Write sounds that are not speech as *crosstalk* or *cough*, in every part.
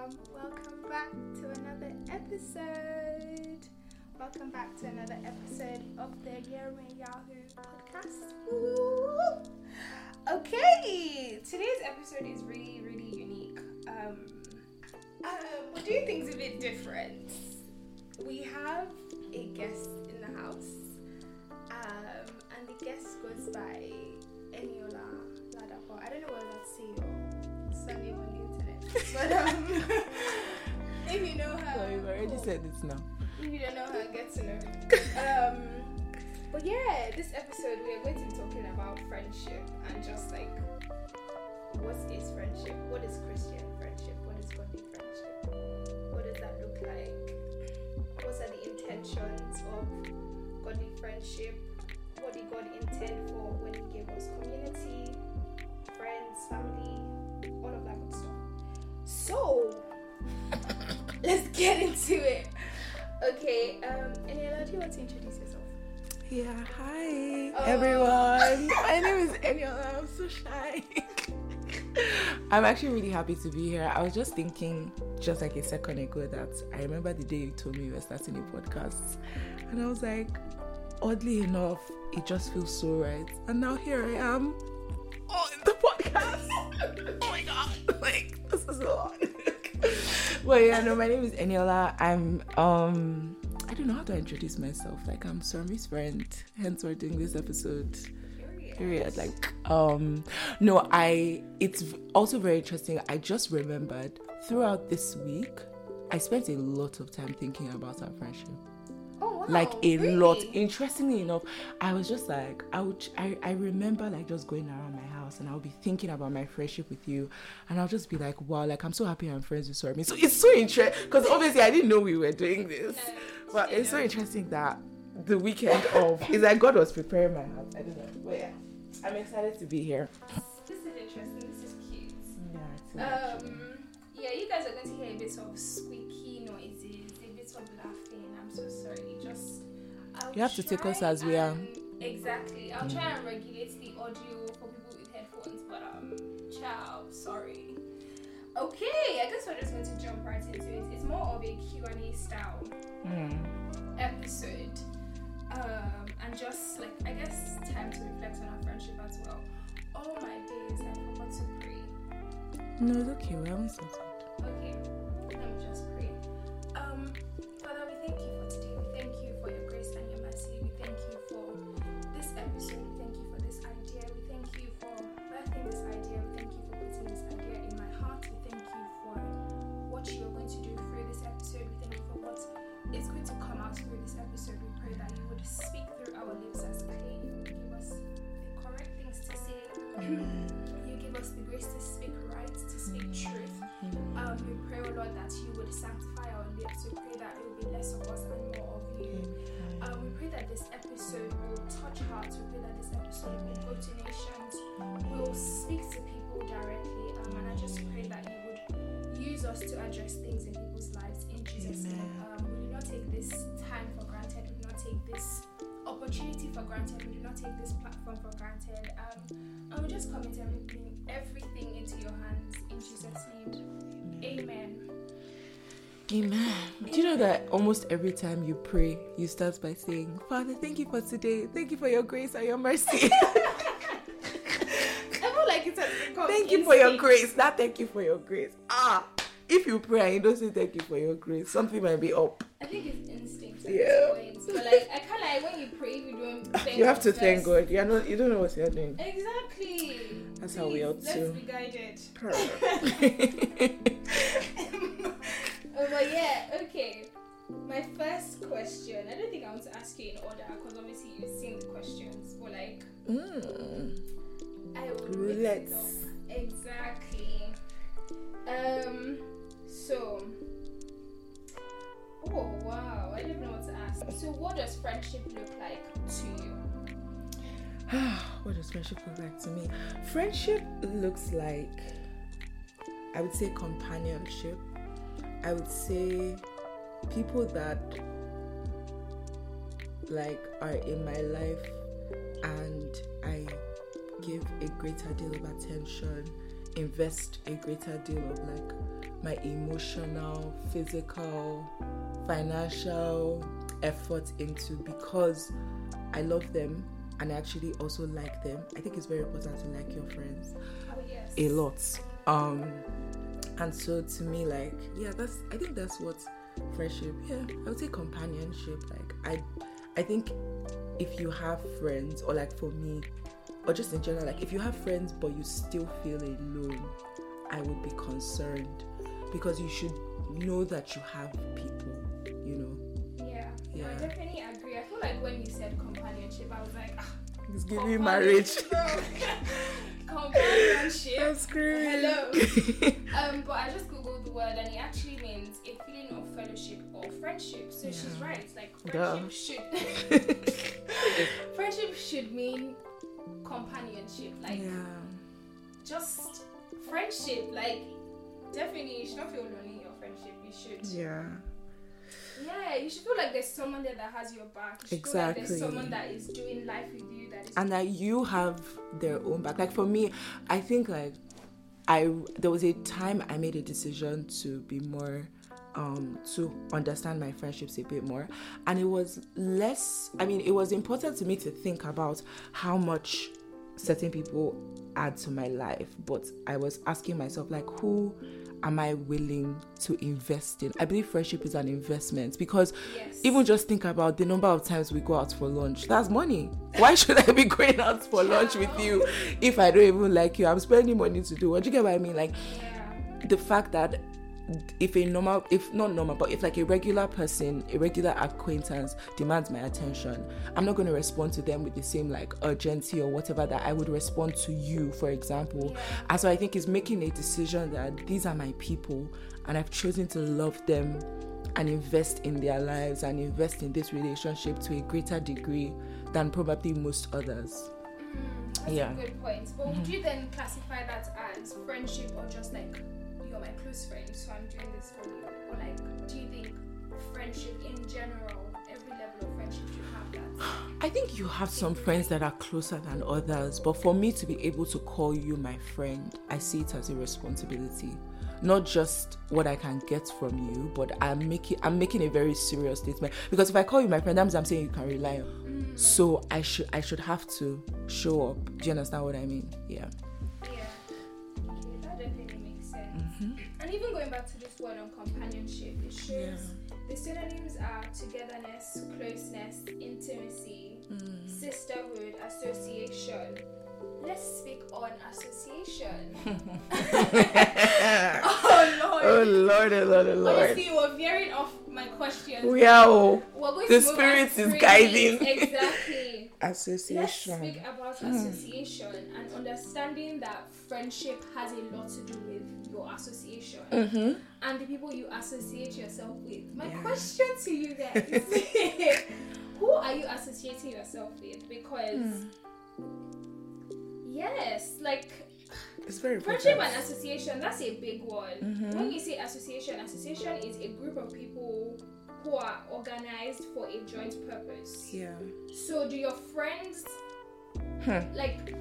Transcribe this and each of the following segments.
welcome, welcome back to another episode. Welcome back to another episode of the Yerme Yahoo podcast. Woo! Okay, today's episode is really, really unique. Um, um, we're doing things a bit different. We have a guest in the house, um, and the guest goes by Eniola Ladapo. I don't know whether that's your but um, *laughs* if you know her, So you've already cool. said this now. If you don't know her, get to know. um, but yeah, this episode we are going to be talking about friendship and just like what is friendship? What is Christian friendship? What is godly friendship? What does that look like? What are the intentions of godly friendship? What did God intend for when He gave us community, friends, family, all of that good stuff? So let's get into it. Okay, um, Eniola, do you want to introduce yourself? Yeah, hi Oh. everyone. *laughs* My name is Eniola. I'm so shy. *laughs* I'm actually really happy to be here. I was just thinking, just like a second ago, that I remember the day you told me you were starting a podcast, and I was like, oddly enough, it just feels so right. And now here I am on the podcast. *laughs* oh my god, like this is a lot. well, yeah, no, my name is Eniola. I'm um. I don't know how to introduce myself. Like I'm Stormy's friend, hence we're doing this episode. Period. Like, um, no, I. It's also very interesting. I just remembered throughout this week, I spent a lot of time thinking about our friendship. Oh wow! Like a lot. Interestingly enough, I was just like, I would. I, I remember like just going around my house and I'll be thinking about my friendship with you, and I'll just be like, wow, like I'm so happy I'm friends with Stormy. So it's so interesting because obviously I didn't know we were doing this. No, But it's so interesting that the weekend of is like God was preparing my heart. I don't know. But yeah, I'm excited to be here. This is interesting. This is cute. Yeah, Um, yeah, you guys are going to hear a bit of squeaky noises, a bit of laughing. I'm so sorry. Just I'll You have to take us as we are. Exactly. I'll try and regulate the audio ciao. Sorry. Okay, I guess we're just going to jump right into it. It's more of a Q&A style Mm. episode um, and just like I guess time to reflect on our friendship as well. All my days I forgot to pray. No, it's okay. We haven't started. Almost every time you pray, you start by saying, Father, thank you for today. Thank you for your grace and your mercy. *laughs* *laughs* I feel like it's a thank you for your grace. Not thank you for your grace. Ah, if you pray and you don't say thank you for your grace, something might be up. I think it's instinct. At Yeah. This point. But like, I of like when you pray, you don't. *laughs* Thank You have to thank first. God. You know, you don't know what you're doing. Exactly. That's how we Please, ought let's to. be guided. Perfect. oh, but yeah, okay. My first question. I don't think I want to ask you in order because obviously you've seen the questions, but like Mm. I will Roulette. Exactly. Um. So. Oh wow! I don't know what to ask. So, what does friendship look like to you? *sighs* what does friendship look like to me? Friendship looks like, I would say, companionship. I would say people that like are in my life and I give a greater deal of attention, invest a greater deal of like my emotional, physical, financial effort into because I love them and I actually also like them. I think it's very important to like your friends Oh yes. a lot. Um and so to me like yeah that's I think that's what friendship yeah I would say companionship like I I think if you have friends or like for me or just in general like if you have friends but you still feel alone I would be concerned because you should know that you have people you know Yeah. Yeah. I definitely agree. I feel like when you said companionship, I was like, ah, it's giving marriage *laughs* companionship, that's great Hello. *laughs* Um, but I just googled the word and it actually means a feeling of fellowship or friendship. So she's Yeah. right. Like Duh. friendship should *laughs* *laughs* friendship should mean companionship. Like yeah just friendship. Like definitely you should not feel lonely in your friendship. You should yeah Yeah, you should feel like there's someone there that has your back. You should feel like Exactly. there's someone that is doing life with you that is and that you have their own back. Like for me, I think like I there was a time I made a decision to be more um to understand my friendships a bit more and it was less I mean it was important to me to think about how much certain people add to my life but I was asking myself like who am I willing to invest in? I believe friendship is an investment because Yes. even just think about the number of times we go out for lunch. That's money. Why should I be going out for lunch with you if I don't even like you? I'm spending money to do. What you get what I mean? Like yeah. the fact that if a normal if not normal but if like a regular person a regular acquaintance demands my attention i'm not going to respond to them with the same like urgency or whatever that i would respond to you for example and so i think it's making a decision that these are my people and i've chosen to love them and invest in their lives and invest in this relationship to a greater degree than probably most others That's Yeah. Mm-hmm. a good point. But would you then classify that as friendship or just like you're my close friend, so I'm doing this for you? Or like, do you think friendship in general, every level of friendship should have that? I think you have some friends that are closer than others, but for me to be able to call you my friend, I see it as a responsibility. Not just what I can get from you, but I'm making I'm making a very serious statement. Because if I call you my friend, that means I'm saying you can rely on. Mm. So I should I should have to show up. Do you understand what I mean? Yeah. And even going back to this word on companionship, it shows the synonyms are togetherness, closeness, intimacy, Mm. sisterhood, association. Let's speak on association. *laughs* *laughs* oh Lord. Oh Lord, oh Lord, oh Lord. Honestly, we're veering off my questions. We are oh, the spirit is guiding. Exactly. *laughs* association. Let's speak about association and understanding that friendship has a lot to do with your association Mm-hmm. and the people you associate yourself with. My Yeah. question to you guys who are you associating yourself with? Because, yes, like It's very friendship and association, that's a big one. Mhm. When you say association, association is a group of people who are organized for a joint purpose. Yeah. So do your friends Hmm. like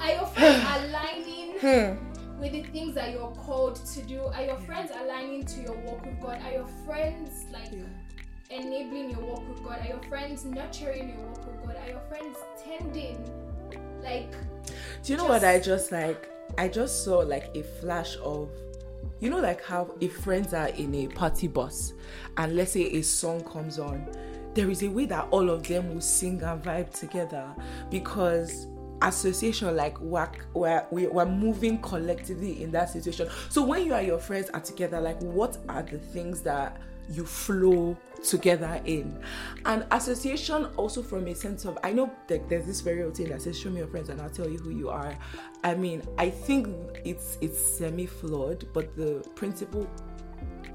are your friends *sighs* aligning Hmm. with the things that you're called to do? Are your friends aligning to your walk with God? Are your friends like Yeah. enabling your walk with God? Are your friends nurturing your walk with God? Are your friends tending like Do you know what I just like? I just saw like a flash of, you know, like how if friends are in a party bus and let's say a song comes on, there is a way that all of them will sing and vibe together because association like we're, we're, we're moving collectively in that situation so when you and your friends are together like what are the things that you flow together in. And association also from a sense of i know that there's this very old thing that says show me your friends and i'll tell you who you are. I mean i think it's it's semi flawed but the principle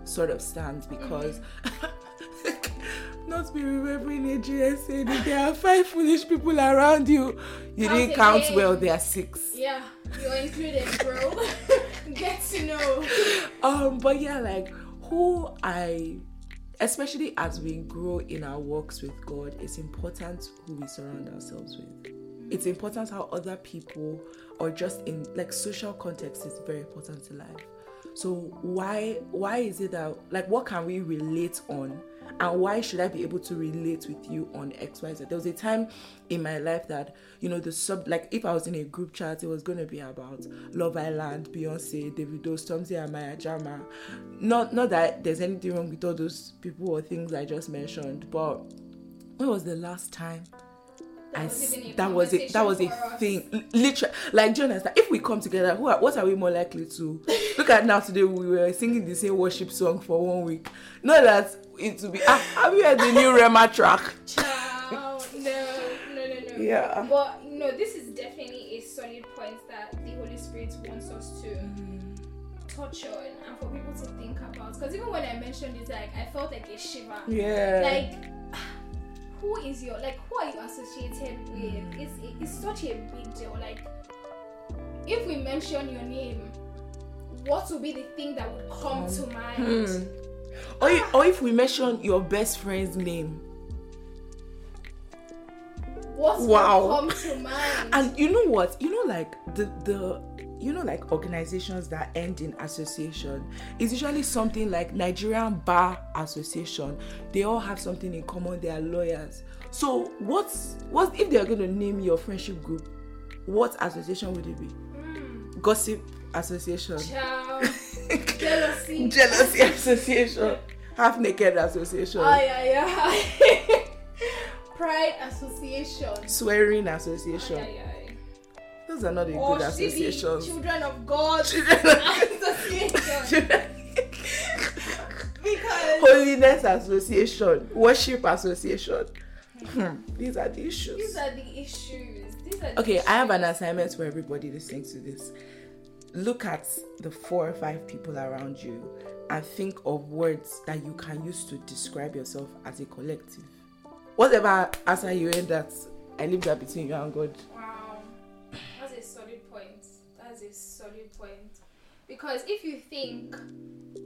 sort of stands because *laughs* not be remembering a GSA that there are five foolish people around you. You Count didn't count well there are six. Yeah, you're included, bro. *laughs* Get to know. um but yeah like who i especially as we grow in our walks with god it's important who we surround ourselves with it's important how other people or just in like social context is very important to life So why why is it that like what can we relate on? And why should I be able to relate with you on XYZ? There was a time in my life that, you know, the sub like if I was in a group chat, it was gonna be about Love Island, Beyonce, Davido, Stormzy and Maya Jama. Not not that there's anything wrong with all those people or things I just mentioned, but when was the last time I was s- even a that was it. That was a us. thing. Literally, like do you understand? If we come together, who are, what are we more likely to look at now? Today we were singing the same worship song for one week. Not that it will be. Ah, have you heard the new Rema track? Child, *laughs* no, no, no, no. Yeah. But no, this is definitely a solid point that the Holy Spirit wants us to touch on and for people to think about. Because even when I mentioned it, like I felt like a shiver. Yeah. Like, who is your like? Who are you associated with? It's it's such a big deal. Like, if we mention your name, what will be the thing that would come to mind? Hmm. or, if, or if we mention your best friend's name, What Wow. will come to mind? and you know what? You know, like the the you know, like organizations that end in association is usually something like Nigerian Bar Association. They all have something in common. They are lawyers. So what's what if they are going to name your friendship group? What association would it be? Hmm. Gossip Association, *laughs* jealousy. Jealousy Association, Half Naked Association, Ay, ay, ay. *laughs* Pride Association. Swearing Association. ay, ay. Those are not a Or good should it be associations. Children of God Children *laughs* Association. *laughs* because Holiness Association, Worship Association. Hmm, These are the issues. these are the issues. These are the Okay, I have an assignment for everybody listening to this. Look at the four or five people around you and think of words that you can use to describe yourself as a collective. Whatever answer you end that, I leave that between you and God. Because if you think,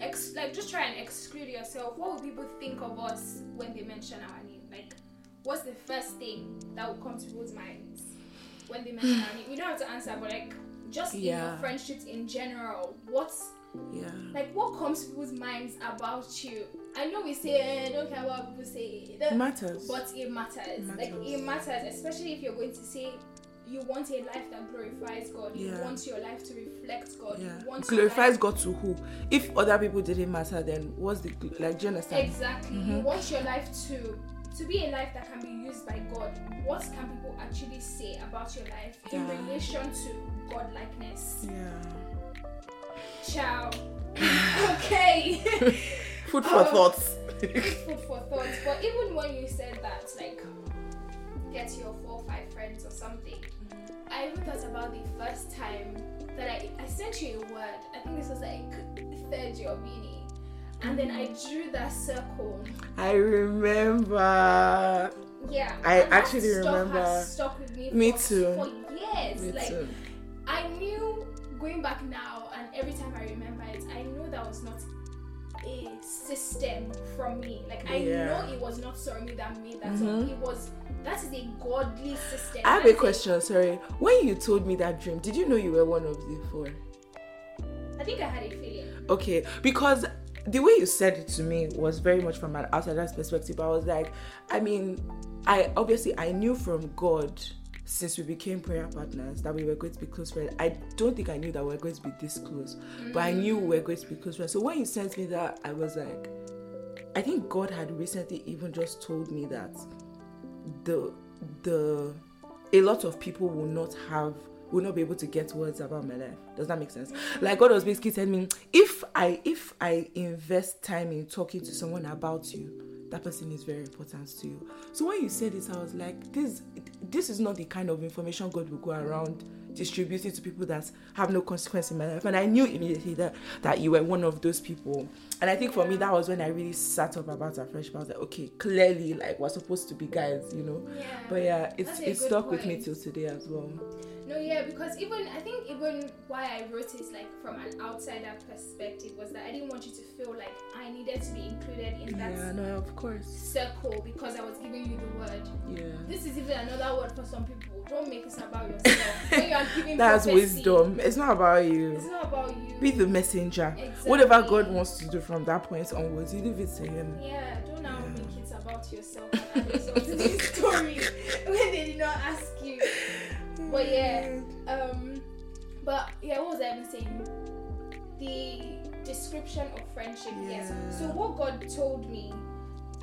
ex- like, just try and exclude yourself, what will people think of us when they mention our name? Like, what's the first thing that will come to people's minds when they mention our name? You don't have to answer, but like, just in your friendships in general, what's Yeah. like what comes to people's minds about you? I know we say eh, don't care what people say, It matters. but it matters. Like matters. it matters, especially if you're going to say you want a life that glorifies God. You Yeah. want your life to reflect God. yeah. You want Glorifies God to who? If other people didn't matter, then what's the like? Do you understand? Exactly. Mm-hmm. You want your life to to be a life that can be used by God. What can people actually say about your life in relation to God likeness? Yeah. Ciao. *laughs* okay. *laughs* Food for Um, thoughts. *laughs* food for thoughts. But even when you said that, like, get your four or five friends or something, I even thought about the first time that I, I sent you a word. I think this was like third year of uni. And then I drew that circle. I remember. Yeah. I actually remember. Has stuck with me. Me for, too. For years. Me like too. I knew going back now, and every time I remember it, I know that was not a system from me. Like I Yeah. know it was not Sorry that made that Mhm. up. It was that is a godly system. I have a question. Sorry. When you told me that dream, did you know you were one of the four? I think I had a feeling. Okay, because the way you said it to me was very much from an outsider's perspective. I was like, I mean, I obviously I knew from God since we became prayer partners that we were going to be close friends. I don't think I knew that we were going to be this close, but I mm. knew we were going to be close friends. So when you sent me that, I was like, I think God had recently even just told me that the the a lot of people will not have will not be able to get words about my life. Does that make sense? Like God was basically telling me if I if I invest time in talking to someone about you, that person is very important to you. So when you said this, I was like, this this is not the kind of information God will go around distributing to people that have no consequence in my life. And I knew immediately that that you were one of those people. And I think for me that was when I really sat up about our friendship. I was like, okay, clearly like we're supposed to be guys, you know. Yeah. But yeah, it's it stuck with me till today as well. No, yeah, because even I think even why I wrote it like from an outsider perspective was that I didn't want you to feel like I needed to be included in that Yeah, no, of course. circle because I was giving you the word. Yeah. This is even another word for some people. Don't make it about yourself. *laughs* when you are giving That's prophecy, wisdom. It's not about you. It's not about you. Be the messenger. Exactly. Whatever God wants to do from that point onwards, you leave it to Him. Yeah, don't now Yeah. make it about yourself and add yourself to this story when they did not ask you. But yeah, um, but yeah, what was I even saying? The description of friendship. Yes. Yeah. So what God told me,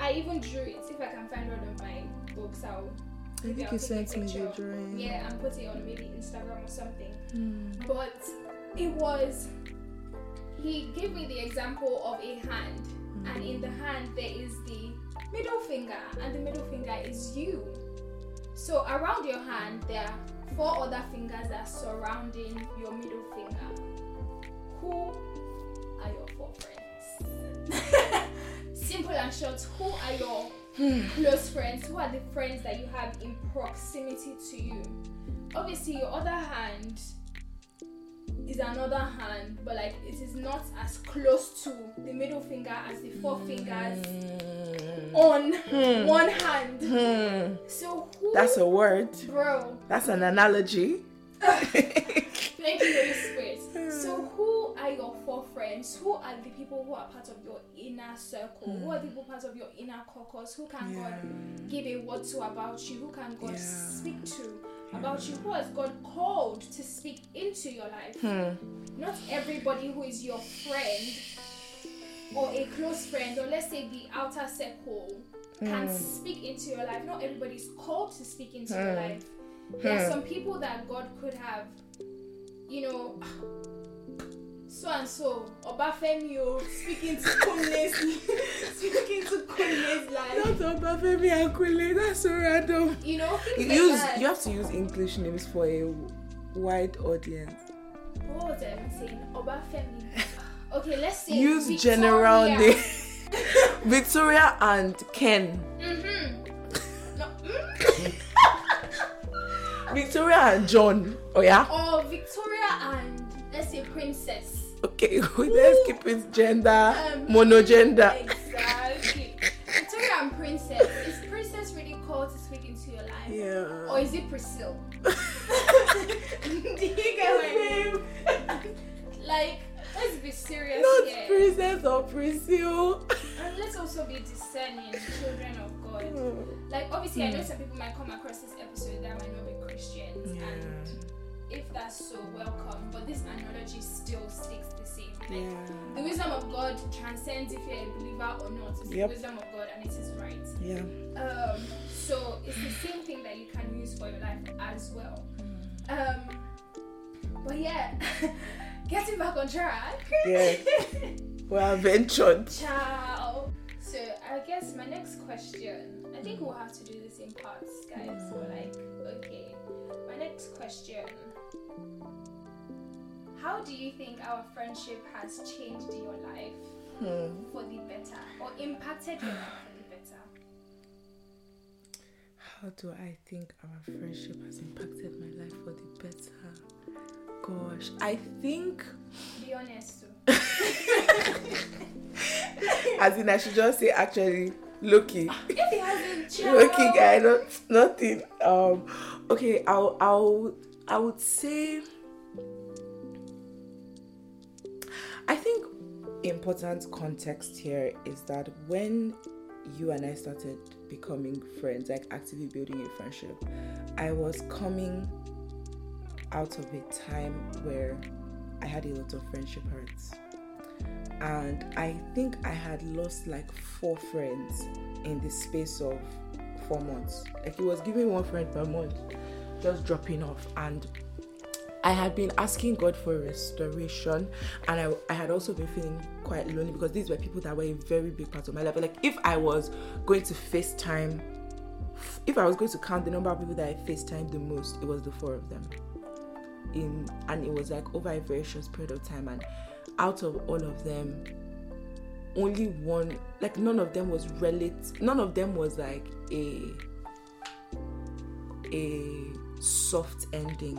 I even drew it. If I can find one of my books, I'll. I maybe think you sent me the drawing. Yeah, and put it on maybe Instagram or something. Hmm. But it was. He gave me the example of a hand, mm-hmm. and in the hand there is the middle finger, and the middle finger is you. So around your hand there are four other fingers that are surrounding your middle finger. Who are your four friends? *laughs* Simple and short. Who are your hmm. close friends? Who are the friends that you have in proximity to you? Obviously, your other hand is another hand, but like it is not as close to the middle finger as the four fingers hmm. on hmm. one hand. Hmm. So who? That's a word. bro. That's an analogy. *laughs* Thank you, Holy Spirit. Hmm. So, who are your four friends? Who are the people who are part of your inner circle? Who are the people part of your inner caucus? Who can God give a word to about you? Who can God Yeah. speak to about you? Who has God called to speak into your life? Hmm. Not everybody who is your friend or a close friend, or let's say the outer circle, can hmm. speak into your life. Not everybody's called to speak into your hmm. life. There are hmm. some people that God could have, you know, so and so, Obafemi, oh, speaking to Kunle's, *laughs* speaking to Kunle's life. Not Obafemi Akwile. That's so random. You know, You like use that. you have to use English names for a wide audience. What was I even saying? Obafemi. Okay, let's say Use Victoria. general name. *laughs* Victoria and Ken. Mm-hmm. No, mm? *laughs* Victoria and John. Oh yeah. or Victoria and let's say Princess. Okay. Let's keep it gender Um, monogender. Exactly. Victoria and Princess. Is Princess really called to speak into your life? Yeah. Or is it Priscilla? *laughs* *laughs* Do you get I mean? Like, let's be serious Not here. princess or Priscilla. and let's also be discerning children of God. Like, obviously, I know some people might come across this episode that might not be Christians. And if that's so, welcome. But this analogy still sticks the same. Like, Yeah. The wisdom of God transcends if you're a believer or not. It's Yep. the wisdom of God and it is right. Yeah. Um, so it's the same thing that you can use for your life as well. Um, but yeah, *laughs* getting back on track. Yeah. *laughs* We are ventured. Ciao. So I guess my next question, I think we'll have to do this in parts, guys. So like, okay, my next question. How do you think our friendship has changed your life Hmm. for the better or impacted your life for the better? How do I think our friendship has impacted my life for the better? Gosh, I think Be honest *laughs* as in I should just say actually Loki. *laughs* If it hasn't changed, Loki guy, not nothing. Um okay, I'll I'll I would say I think important context here is that when you and I started becoming friends, like actively building a friendship, I was coming out of a time where I had a lot of friendship hurts. And I think I had lost like four friends in the space of four months. Like it was giving one friend per month, just dropping off. And I had been asking God for restoration, and I, I had also been feeling quite lonely because these were people that were a very big part of my life. Like, if I was going to FaceTime, if I was going to count the number of people that I FaceTime the most, it was the four of them. In and it was like over a very short period of time, and out of all of them, only one, like none of them was relate, none of them was like a a soft ending.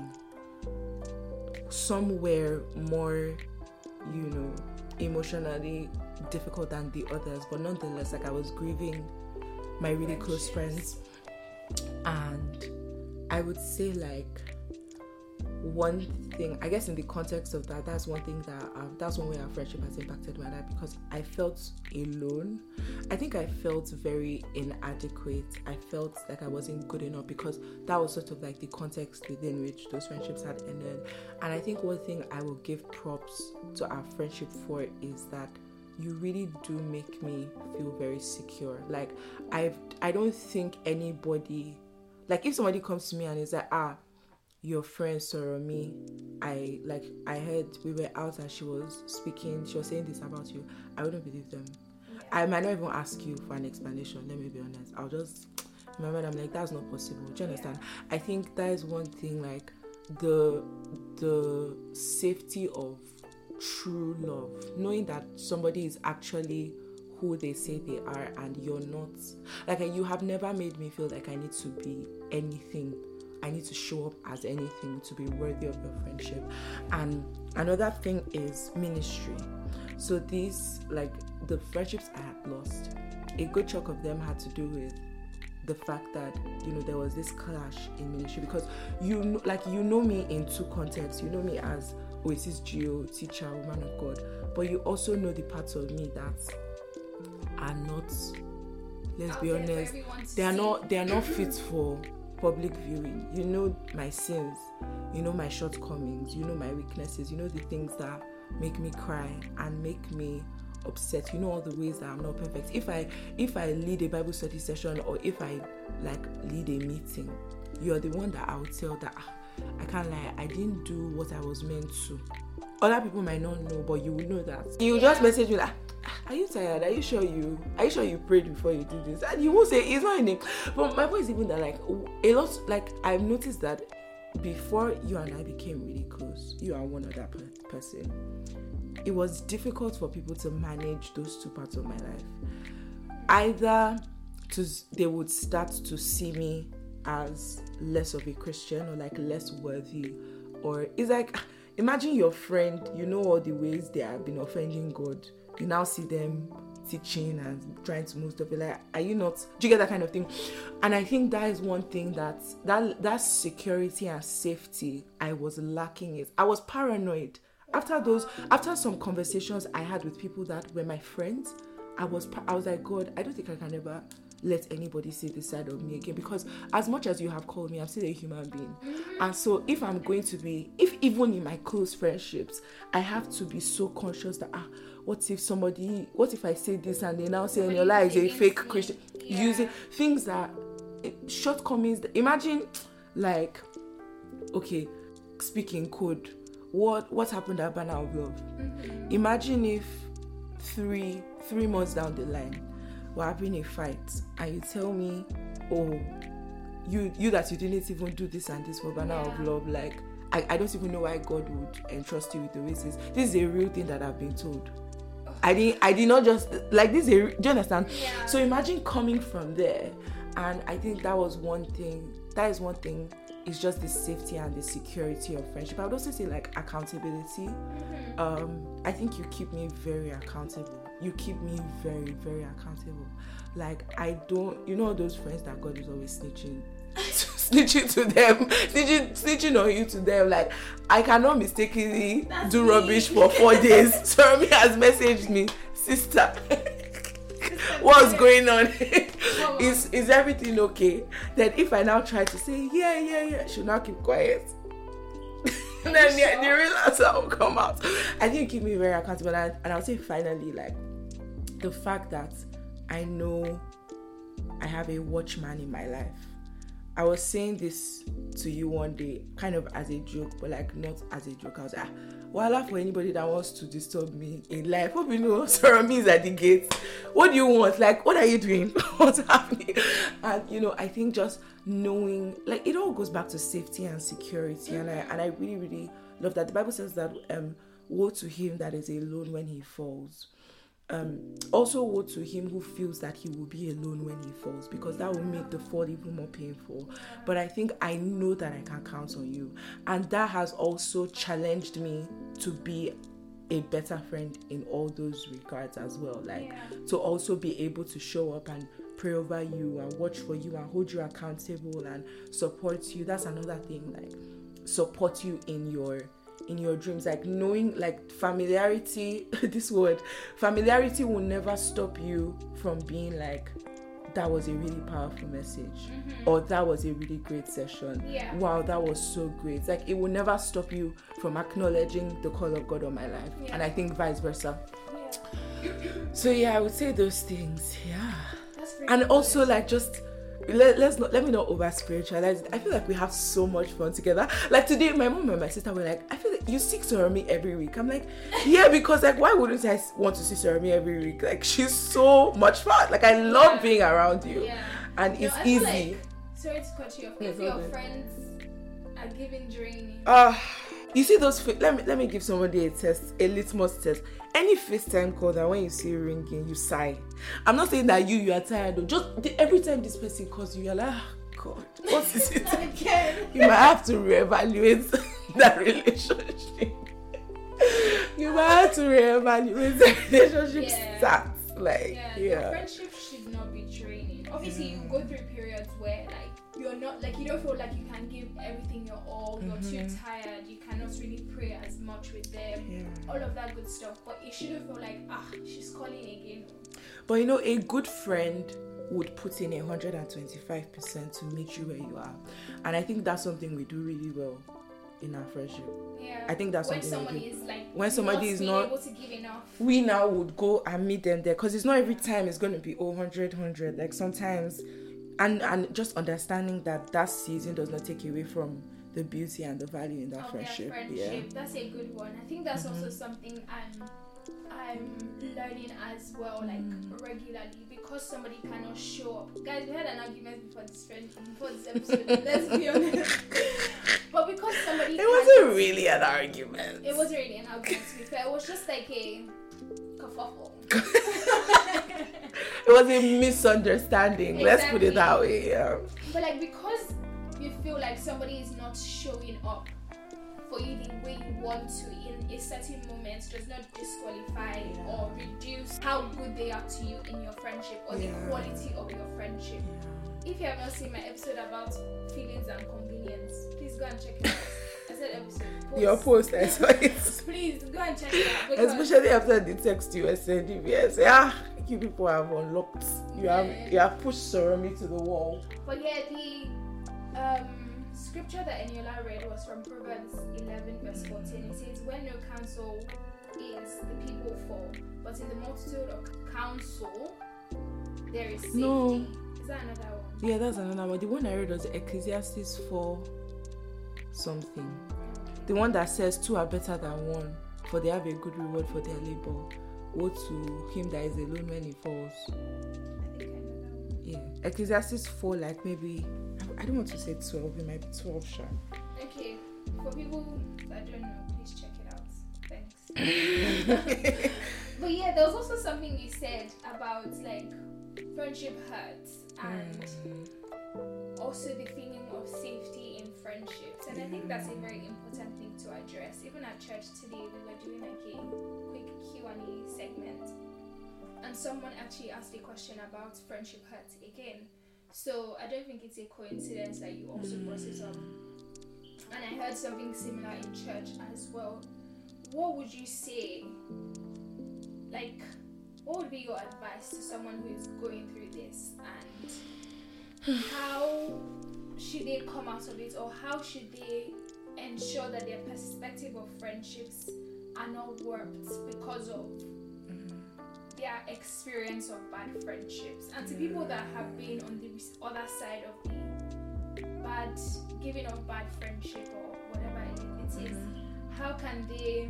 Somewhere more, you know, emotionally difficult than the others, but nonetheless, like I was grieving my really close friends, and I would say like one thing i guess in the context of that that's one thing that um, that's one way our friendship has impacted my life because i felt alone. I think i felt very inadequate. I felt like i wasn't good enough because that was sort of like the context within which those friendships had ended. And i think one thing i will give props to our friendship for is that you really do make me feel very secure. Like i've i don't think anybody like if somebody comes to me and is like ah your friend me. I like I heard we were out and she was speaking, she was saying this about you. I wouldn't believe them. I might not even ask you for an explanation, let me be honest. I'll just remember I'm like that's not possible. Do you understand? I think that is one thing like the the safety of true love. Knowing that somebody is actually who they say they are and you're not. Like you have never made me feel like I need to be anything I need to show up as anything to be worthy of your friendship. And another thing is ministry. So these like the friendships I had lost, a good chunk of them had to do with the fact that you know there was this clash in ministry because you know, like you know me in two contexts. You know me as Oasis Geo, teacher, woman of God, but you also know the parts of me that are not. Let's be honest. They are not. They are not fit for public viewing. You know my sins, you know my shortcomings, you know my weaknesses, you know the things that make me cry and make me upset. You know all the ways that I'm not perfect. If I if I lead a Bible study session or if I like lead a meeting, you're the one that I would tell that ah, I can't lie, I didn't do what I was meant to. Other people might not know, but you will know that. You just message me like Ah, are you tired? Are you sure you are you sure you prayed before you did this? And you won't say it's not in it. But my point is even that like a lot like I've noticed that before you and I became really close, you and one other person, it was difficult for people to manage those two parts of my life. Either to they would start to see me as less of a Christian or like less worthy, or it's like imagine your friend, you know all the ways they have been offending God you now see them teaching and trying to move stuff. Like are you not do you get that kind of thing? And i think that is one thing that that that security and safety i was lacking is i was paranoid. After those after some conversations i had with people that were my friends i was i was like god i don't think i can ever let anybody see this side of me again because as much as you have called me i'm still a human being. And so if i'm going to be if even in my close friendships i have to be so conscious that ah what if somebody what if i say this and they now say Eniola is a fake christian yeah. using things that eh, shortcomings imagine like okay speaking code what what happened at banner of love mm-hmm. imagine if three three months down the line we're having a fight and you tell me oh you you that you didn't even do this and this for banner yeah. of love like I, I don't even know why God would entrust you with the races. This is a real thing that I've been told. I didn't I did not just like this. Do you understand? Yeah. So imagine coming from there, and I think that was one thing. That is one thing. It's just the safety and the security of friendship. I would also say like accountability. Mm-hmm. Um, I think you keep me very accountable. You keep me very very accountable. Like I don't, you know, those friends that God is always snitching *laughs* snitching to them, snitching, snitching on you to them. Like I cannot mistakenly That's do me. rubbish for four *laughs* days. Sorry, has messaged me, sister. *laughs* What's going on? *laughs* is is everything okay? Then if I now try to say yeah yeah yeah, she now keep quiet. and then the, the real answer will come out. I think keep me very accountable, and, and I'll say finally like the fact that I know I have a watchman in my life I was saying this to you one day, kind of as a joke, but like not as a joke. I was like, ah, voila for anybody that wants to disturb me in life. Hope you know Sarah is at the gate. What do you want? Like, what are you doing? *laughs* What's happening? And you know, I think just knowing, like, it all goes back to safety and security, and I and I really really love that. The Bible says that um, woe to him that is alone when he falls. Um also woe to him who feels that he will be alone when he falls because that will make the fall even more painful. But i think i know that i can count on you. And that has also challenged me to be a better friend in all those regards as well. Like Yeah. to also be able to show up and pray over you and watch for you and hold you accountable and support you. That's another thing like support you in your in your dreams like knowing like familiarity *laughs* this word familiarity will never stop you from being like that was a really powerful message mm-hmm. or that was a really great session Yeah. wow that was so great like it will never stop you from acknowledging the call of god on my life Yeah. and i think vice versa Yeah. so yeah i would say those things yeah and also like just let, let's not let me not over spiritualize it. I feel like we have so much fun together. Like today, my mom and my sister were like, I feel like you see Sorami every week. I'm like, yeah, because like why wouldn't I want to see Sorami every week? Like she's so much fun. Like I love Yeah. being around you. Yeah. And No, it's I feel easy. like- sorry to cut you off. Yeah, If your friends are giving draining, Ah, you see those fa- let me let me give somebody a test, a litmus test. Any FaceTime call that when you see ringing, you sigh. I'm not saying that you you are tired though. Just the, every time this person calls you, you're like, ah, God, *laughs* what is it? again. you might have to reevaluate *laughs* that relationship. you might have to reevaluate the relationship Yeah. stats. Like, Yeah, yeah. friendship should not be draining. Obviously, you go through periods where like you're not like you don't feel like you can give everything your all. You're too tired. You cannot really pray as much with them. Yeah. All of that good stuff, but it shouldn't feel like ah she's calling again. But you know, a good friend would put in 125% to meet you where you are. And I think that's something we do really well in our friendship. Yeah. I think that's when something we somebody do. is like When somebody is not- able to give enough. we now would go and meet them there because it's not every time it's going to be oh, 100 100 like sometimes and and just understanding that that season does not take away from the beauty and the value in that friendship, yeah friendship. That's a good one. I think that's also mm-hmm. something I'm I'm learning as well, like mm. regularly, because somebody cannot show up. Guys, we had an argument before this friend before this episode. let's be honest. *laughs* but because somebody it wasn't really an argument it wasn't really an argument to be fair. It was just like a kerfuffle. *laughs* it was a misunderstanding let's put it that way yeah But like because you feel like somebody is not showing up for you the way you want to in a certain moment does not disqualify or reduce how good they are to you in your friendship or Yeah. the quality of your friendship. If you have not seen my episode about feelings and convenience, please go and check it out. *laughs* Episode. Post. your post I saw it *laughs* Please go and check it out. especially after the text you were sending me I ah you people have unlocked you have you have pushed Soromi to the wall But yeah, the um, scripture that Eniola read was from Proverbs 11, verse 14. It says, When no counsel is, the people fall, but in the multitude of counsel, there is safety. No. Is that another one? Yeah, that's another one. The one I read was Ecclesiastes 4 something. The one that says two are better than one, for they have a good reward for their labor. Woe to him that is alone when he falls. I think I know that one. Yeah. Ecclesiastes 4, like maybe, I don't want to say 12, it might be 12, sure. Okay, for people that don't know, please check it out. Thanks. *laughs* *laughs* but yeah, there was also something you said about like friendship hurts and mm-hmm. also the feeling of safety friendships. And I think that's a very important thing to address. Even at church today, we were doing like a quick Q and A segment, and someone actually asked a question about friendship hurt again. So I don't think it's a coincidence that you also brought it up. And I heard something similar in church as well. What would you say? Like, what would be your advice to someone who is going through this and *sighs* how should they come out of it or how should they ensure that their perspective of friendships are not warped because of their experience of bad friendships? And to people that have been on the other side of the bad giving of bad friendship or whatever it is how can they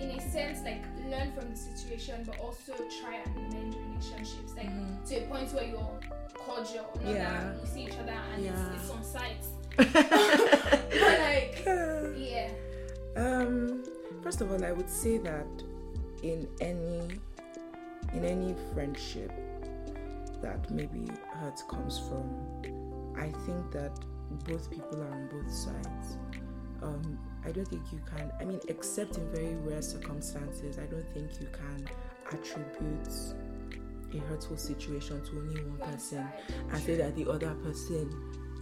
in a sense like learn from the situation but also try and mend relationships like to a point where you're cordial not Yeah. that you see each other and Yeah. it's, it's on sight *laughs* but like yeah Um, first of all, I would say that in any in any friendship that maybe hurt comes from, I think that both people are on both sides. Um, I don't think you can, I mean, except in very rare circumstances, I don't think you can attribute a hurtful situation to only one person and say that the other person,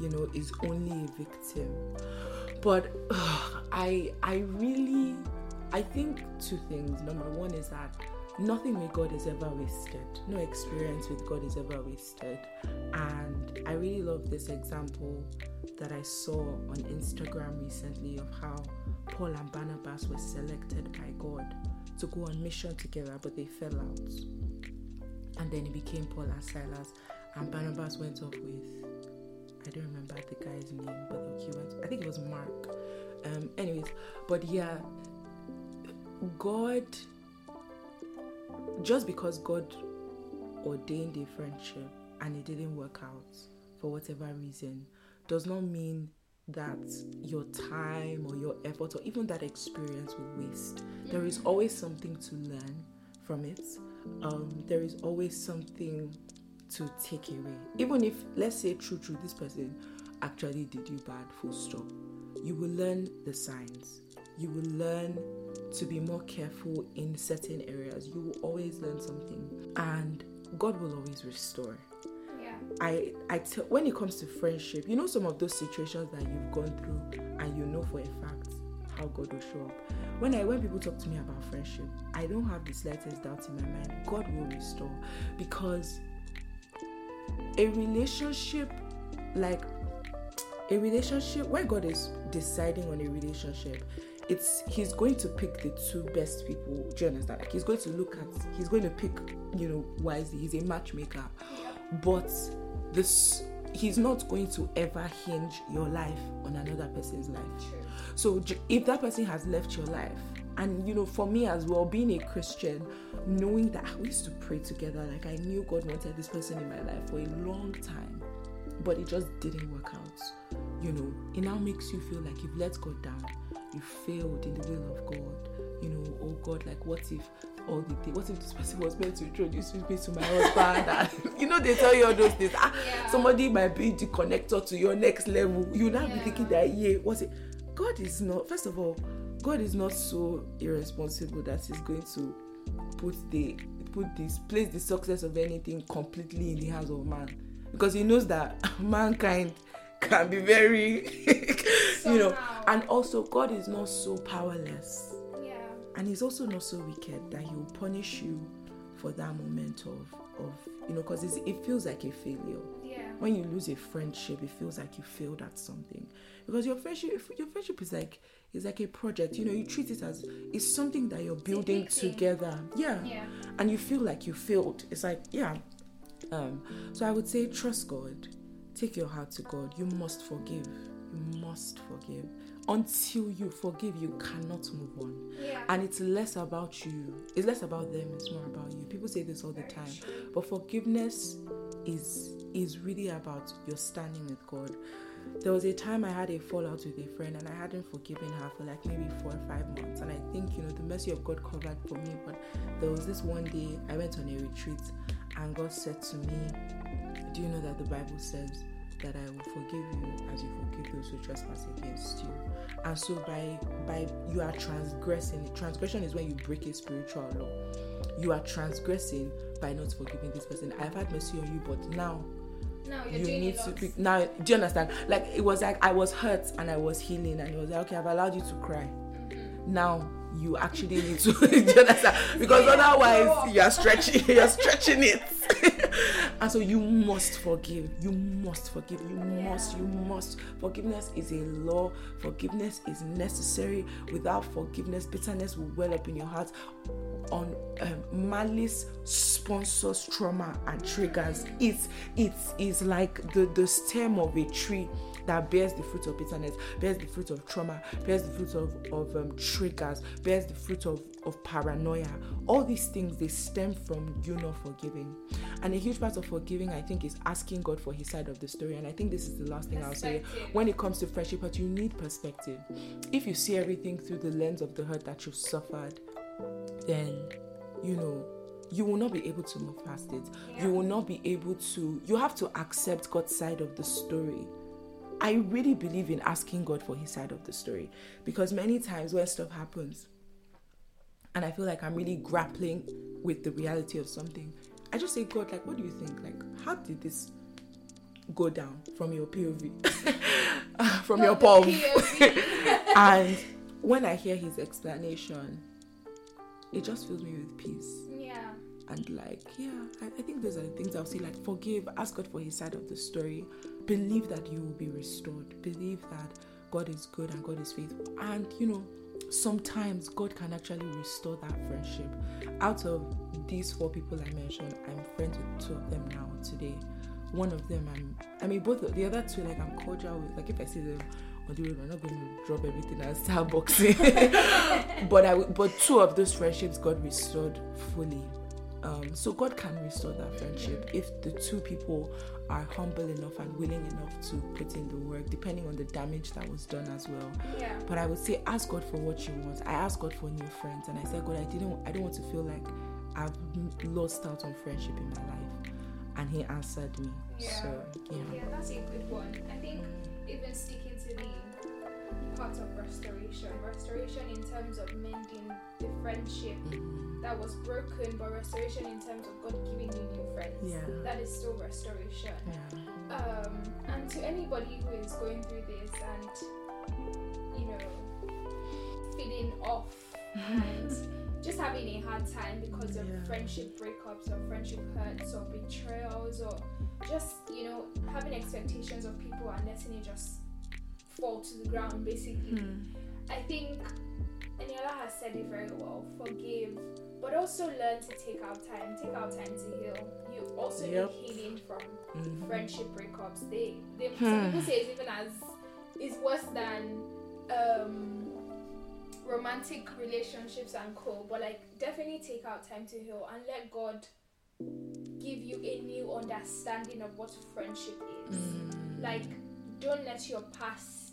you know, is only a victim. But uh, *sighs* I, I really, I think two things. Number one is that nothing with God is ever wasted. No experience with God is ever wasted. And I really love this example that I saw on Instagram recently of how Paul and Barnabas were selected by God to go on mission together, but they fell out. And then it became Paul and Silas, and Barnabas went off with I don't remember the guy's name, but he went. I think it was Mark. Um, anyways, but yeah, God just because God ordained a friendship and it didn't work out for whatever reason does not mean that your time or your effort or even that experience will waste. There is always something to learn from it. Um, there is always something to take away. Even if, let's say, true, true, this person actually did you bad, full stop. You will learn the signs. You will learn to be more careful in certain areas. You will always learn something, and God will always restore. I, I tell when it comes to friendship, you know some of those situations that you've gone through, and you know for a fact how God will show up. When I when people talk to me about friendship, I don't have the slightest doubt in my mind. God will restore because a relationship, like a relationship, where God is deciding on a relationship, it's he's going to pick the two best people. Do you understand? Like he's going to look at, he's going to pick, you know, wisely. He's a matchmaker, but this he's not going to ever hinge your life on another person's life. So if that person has left your life, and you know, for me as well, being a Christian, knowing that we used to pray together, like I knew God wanted this person in my life for a long time, but it just didn't work out. You know, it now makes you feel like you've let God down, you failed in the will of God. You know, oh God, like what if all the day, what if this person was meant to introduce me to my husband? *laughs* and, you know, they tell you all those things. Ah, Yeah. somebody might be the connector to your next level. You now be Yeah. thinking that, yeah, what's it? God is not, first of all, God is not so irresponsible that He's going to put the put this place the success of anything completely in the hands of man because he knows that *laughs* mankind can be very *laughs* you know and also god is not so powerless. And he's also not so wicked that he will punish you for that moment of of you know because it feels like a failure. Yeah. when you lose a friendship it feels like you failed at something. Because your friendship your friendship is like is like a project you know you treat it as it's something that you're building together. Yeah. Yeah. and you feel like you failed. It's like yeah. Um so i would say trust god. Take your heart to god. You must forgive. You must forgive until you forgive you cannot move on. Yeah. and it's less about you. It's less about them it's more about you. People say this all the time but forgiveness is is really about your standing with god. There was a time i had a fallout with a friend and i hadn't forgiven her for like maybe four or five months. And i think you know the mercy of god covered for me but there was this one day i went on a retreat and god said to me do you know that the bible says that i will forgive you as you forgive those who trespass against you. And so by by you are transgressing. Transgression is when you break a spiritual law. You are transgressing by not forgiving this person. I've had mercy on you but now No, you're you need to be now do you understand? Like it was like i was hurt and i was healing and it was like okay i've allowed you to cry. Mm-hmm. now you actually need to *laughs* do you because otherwise you're stretching *laughs* you're stretching it. *laughs* And so you must forgive. You must forgive. You Yeah. must you must. Forgiveness is a law. Forgiveness is necessary. Without forgiveness bitterness will well up in your heart. On um, malice sponsors trauma and triggers. It it is like the the stem of a tree that bears the fruit of bitterness bears the fruit of trauma bears the fruit of, of um, triggers bears the fruit of, of paranoia all these things they stem from you not forgiving and a huge part of forgiving i think is asking god for his side of the story and i think this is the last thing i'll say when it comes to friendship but you need perspective if you see everything through the lens of the hurt that you've suffered then you know, you will not be able to move past it. Yeah. You will not be able to, you have to accept God's side of the story. I really believe in asking God for his side of the story because many times when stuff happens and I feel like I'm really grappling with the reality of something, I just say, God, like, what do you think? Like, how did this go down from your POV? *laughs* from your From POV? *laughs* and when I hear his explanation, it just fills me with peace. And like, yeah, I, I think those are the things I'll say. Like, forgive, ask God for his side of the story. Believe that you will be restored. Believe that God is good and God is faithful. And you know, sometimes God can actually restore that friendship. Out of these four people I mentioned, I'm friends with two of them now today. One of them, I'm, I mean, both the other two, like, I'm cordial with. Like, if I see them on the road, I'm not going to drop everything and start *laughs* boxing. *laughs* but I, but two of those friendships God restored fully. Um, so God can restore that friendship if the two people are humble enough and willing enough to put in the work, depending on the damage that was done as well. Yeah. But I would say ask God for what you want. I asked God for new friends, and I said, God, I didn't, I don't want to feel like I've lost out on friendship in my life. And He answered me. Yeah. So yeah. Yeah, that's a good one. I think even sticking part of restoration, restoration in terms of mending the friendship Mhm. that was broken, but restoration in terms of God giving you new friends. Yeah. That is still restoration. Yeah. Um, and to anybody who is going through this and you know feeling off and *laughs* just having a hard time because of Yeah. friendship breakups or friendship hurts or betrayals or just you know having expectations of people and letting it just fall to the ground basically Hmm. i think Eniola has said it very well forgive but also learn to take out time take out time to heal you also Yep. need healing from Mhm. friendship breakups. They, they Hmm. some people say it's even as it's worse than um, romantic relationships and co. But like, definitely take out time to heal and let God give you a new understanding of what friendship is. Mm. Like, don't let your past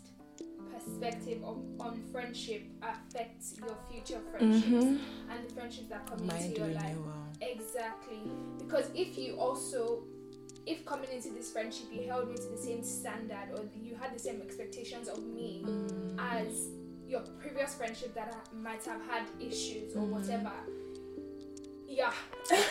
perspective of, on friendship affects your future friendships Mhm. and the friendships that come Mind into your life. renewal. Exactly. Because if you also, if coming into this friendship, you held me to the same standard or you had the same expectations of me Mm. as your previous friendship that ha- might have had issues or Mhm. whatever, yeah,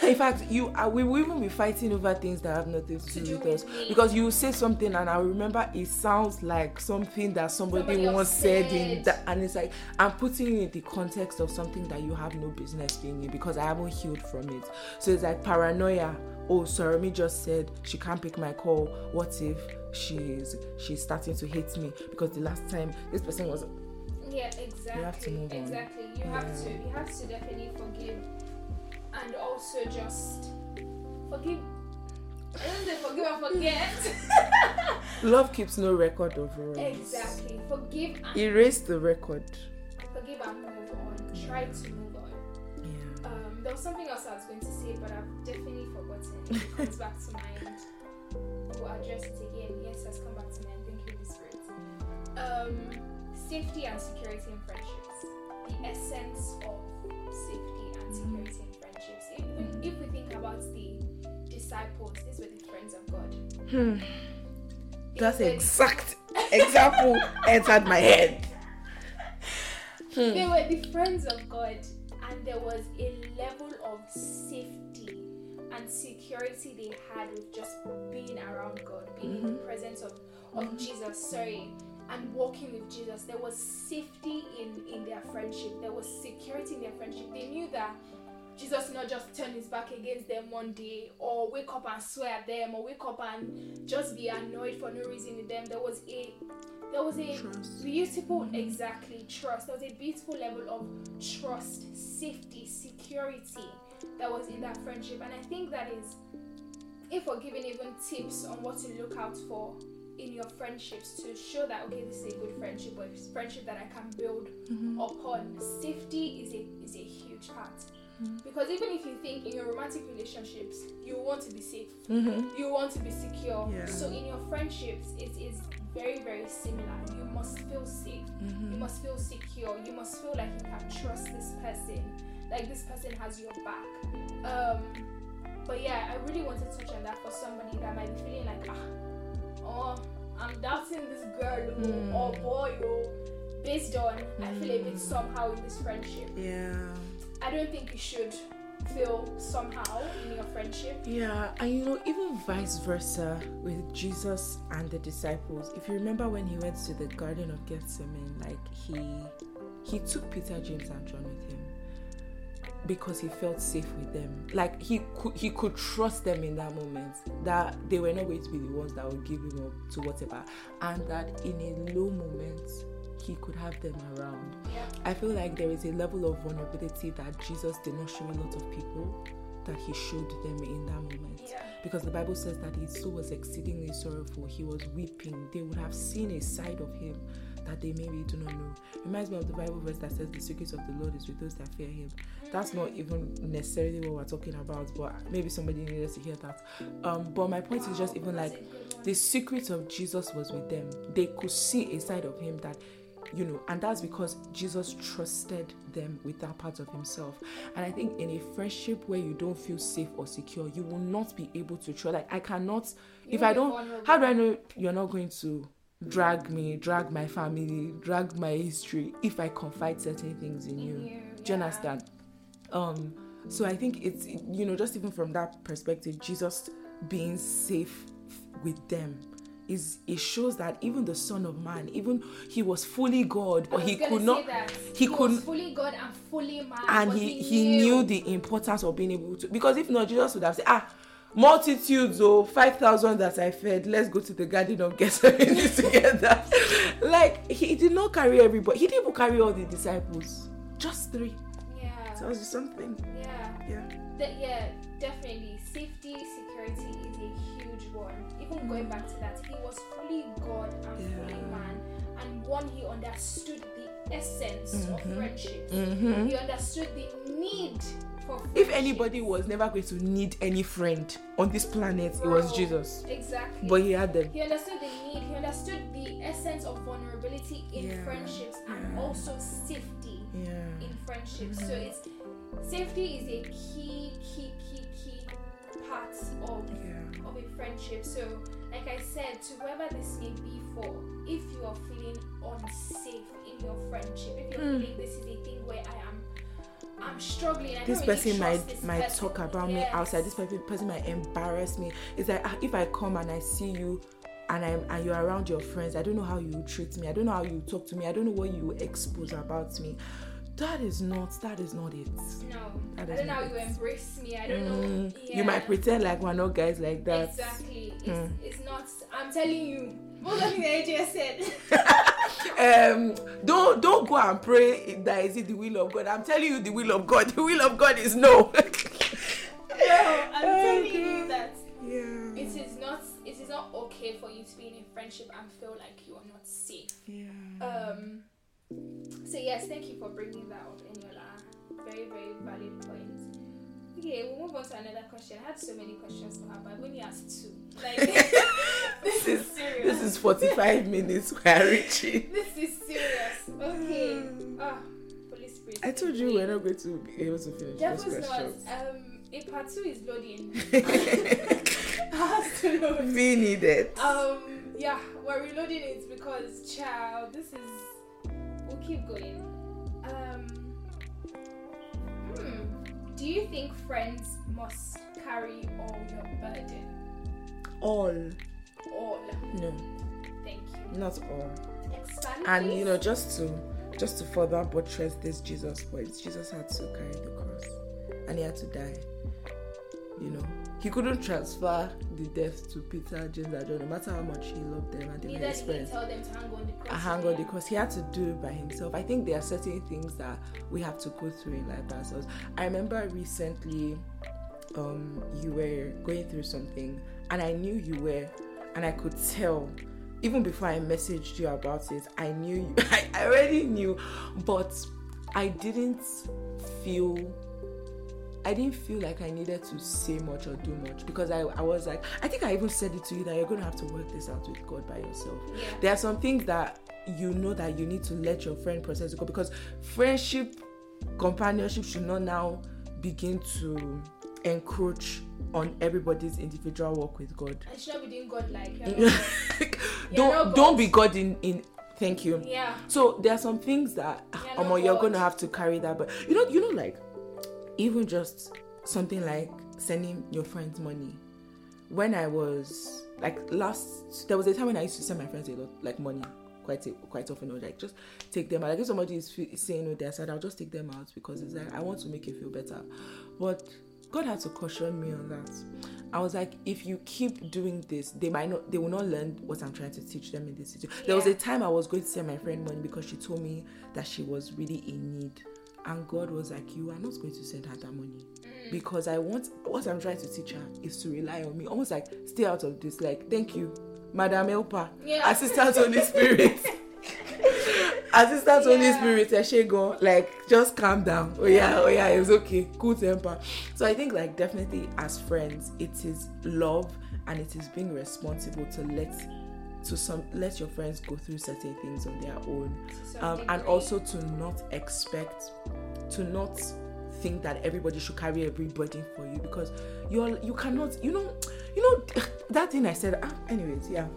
In fact, you uh, we will even be fighting over things that have nothing to, to do with us. me. Because you say something and I remember it sounds like something that somebody, Somebody once said in that, and it's like I'm putting it in the context of something that you have no business being in because I haven't healed from it. So it's like paranoia. Oh, sorry, me just said she can't pick my call. What if she's she's starting to hate me because the last time this person was yeah, exactly, have to move on. exactly. You have to, you have to definitely forgive, and also just forgive. I don't say forgive and forget. *laughs* love keeps no record of wrongs. exactly, forgive and Erase the record. forgive and move on. Try to move on. Yeah. Um, there was something else I was going to say, but I've definitely forgotten. It comes back to mind. We'll address it again. Yes, has come back to mind. Thank you, Holy Spirit. Um, safety and security in friendships. The essence of safety and security in friendships. If we, if we think about the disciples, these were the friends of God. Hmm. That's were- exact example entered my head. Hmm. *laughs* They were the friends of God, and there was a level of safety and security they had with just being around God, being in the presence of, of Jesus, sorry, and walking with Jesus. There was safety in, in their friendship, there was security in their friendship. They knew that Jesus not just turn his back against them one day or wake up and swear at them or wake up and just be annoyed for no reason with them. There was a there was a Trust. beautiful exactly trust. There was a beautiful level of trust, safety, security that was in that friendship. And I think that is if we're giving even tips on what to look out for in your friendships to show that okay this is a good friendship or it's friendship that I can build mm-hmm. upon safety is a is a huge part because even if you think in your romantic relationships you want to be safe Mm-hmm. you want to be secure Yeah. so in your friendships it is very very similar you must feel safe you Mm-hmm. must feel secure you must feel like you can trust this person like this person has your back. Um, but yeah, I really wanted to touch on that for somebody that might be feeling like, ah, oh, I'm doubting this girl oh, Mm. or boy oh, based on I feel a bit Mm. somehow in this friendship. Yeah. I don't think you should feel somehow in your friendship. Yeah, and you know, even vice versa with Jesus and the disciples. If you remember when he went to the Garden of Gethsemane, like he he took Peter, James, and John with him because he felt safe with them. Like he could he could trust them in that moment that they were not going to be the ones that would give him up to whatever, and that in a low moment he could have them around. I feel like there is a level of vulnerability that Jesus did not show a lot of people that he showed them in that moment. Yeah. Because the Bible says that his soul was exceedingly sorrowful. He was weeping. They would have seen a side of him that they maybe do not know. Reminds me of the Bible verse that says the secrets of the Lord is with those that fear him. That's not even necessarily what we're talking about, but maybe somebody needed to hear that. Um, but my point is just even like a good one. the secret of Jesus was with them. They could see a side of him that, you know, and that's because Jesus trusted them with that part of himself. And I think in a friendship where you don't feel safe or secure, you will not be able to trust. Like, I cannot, You if I don't, vulnerable. how do I know you're not going to drag me, drag my family, drag my history if I confide certain things in In you? you, Do you yeah. understand? Um, so I think it's you know just even from that perspective, Jesus being safe with them is it shows that even the Son of Man, even he was fully God, but he could not, he was couldn't- fully God and fully man, and but he he knew the importance of being able to. Because if not, Jesus would have said, ah. Multitudes, oh, 5,000 that I fed, let's go to the garden of Gethsemane *laughs* together. like, he did not carry everybody, he didn't carry all the disciples, just three. Yeah, Tells you something. yeah, Yeah. De- yeah, definitely. Safety, security is a huge one. Even going back to that, he was fully God and fully man, and one he understood the essence of Mhm. friendship. Mm-hmm. He understood the need for. If anybody was never going to need any friend on this planet, it was Jesus. Exactly. But he had them. He understood the need, he understood the essence of vulnerability in Yeah, friendships and yeah. also safety Yeah. in friendships. So it's safety is a key, key, key, key part of Yeah. of a friendship. So like I said, to whoever this may be for, if you are feeling unsafe in your friendship, if you're Hmm. feeling this is a thing where I am I'm struggling, I This really person trust might this might person. talk about me outside. This person, person might embarrass me. It's like ah, if I come and I see you, and I'm and you're around your friends, I don't know how you treat me. I don't know how you talk to me. I don't know what you expose about me. That is not. That is not it. No, I don't know how you embrace me. I don't Mm, know. You might pretend like we're not guys like that. Exactly. It's, Hmm. it's not. I'm telling you. What the AJ said? *laughs* um don't don't go and pray that is it the will of god i'm telling you the will of god *laughs* the will of god is no Bro, *laughs* I'm telling you that yeah it is not. It is not okay for you to be in a friendship and feel like you are not safe. yeah Um. So yes, thank you for bringing that up, Eniola. Very very valid point. Okay, we'll move on to another question. I had so many questions for her, but I've only asked two. Like *laughs* this is serious. this is 45 minutes we are reaching *laughs* This is serious. Okay. *sighs* Ah, police spirit. i told you we're not going to be able to finish Devil's those questions Um, a part two is loading. *laughs* Has to load. we need it Um, yeah, we're reloading it because, child, this is. We'll keep going. Um, hmm. Do you think friends must carry all your burden? all All. no Thank you. not all Expand. and please. you know just to just to further buttress this jesus point jesus had to carry the cross and he had to die you know he couldn't transfer the death to peter james and john no matter how much he loved them and they were his friends tell them to hang on the cross. I hang on the cross. He had to do it by himself. I think there are certain things that we have to go through in life ourselves. I remember recently, um, you were going through something, and I knew you were, and I could tell. Even before I messaged you about it, I knew you. *laughs* I already knew, but I didn't feel. I didn't feel like I needed to say much or do much because I, I was like, I think I even said it to you that you're going to have to work this out with God by yourself Yeah. there are some things that you know that you need to let your friend process go because friendship companionship should not now begin to encroach on everybody's individual walk with God. I should not be doing God like. You're not God. don't don't be God in in. Thank you. yeah. So there are some things that *sighs* You're um, you're God. gonna have to carry that. But you know, you know, like even just something like sending your friends money. When I was like last, there was a time when I used to send my friends a lot like money quite a, quite often. Or like just take them out. Like if somebody is saying no, their side, I'll just take them out because it's like I want to make you feel better. But God had to caution me on that. I was like, if you keep doing this, they might not, they will not learn what I'm trying to teach them in this situation. There was a time I was going to send my friend money because she told me that she was really in need, and God was like, you are not going to send her that money mm. because I want what I'm trying to teach her is to rely on me, almost like stay out of this. Like, thank you, Madam Helper, Yeah. Assistant Holy Spirit. *laughs* Assistant Holy Yeah. Spirit, Eshego, like just calm down. Oh yeah, oh yeah, it's okay. Cool temper. So I think like definitely as friends, it is love and it is being responsible to let to some let your friends go through certain things on their own. Um, and also to not expect to not think that everybody should carry every burden for you because you're you cannot you know you know *sighs* that thing I said ah, anyways yeah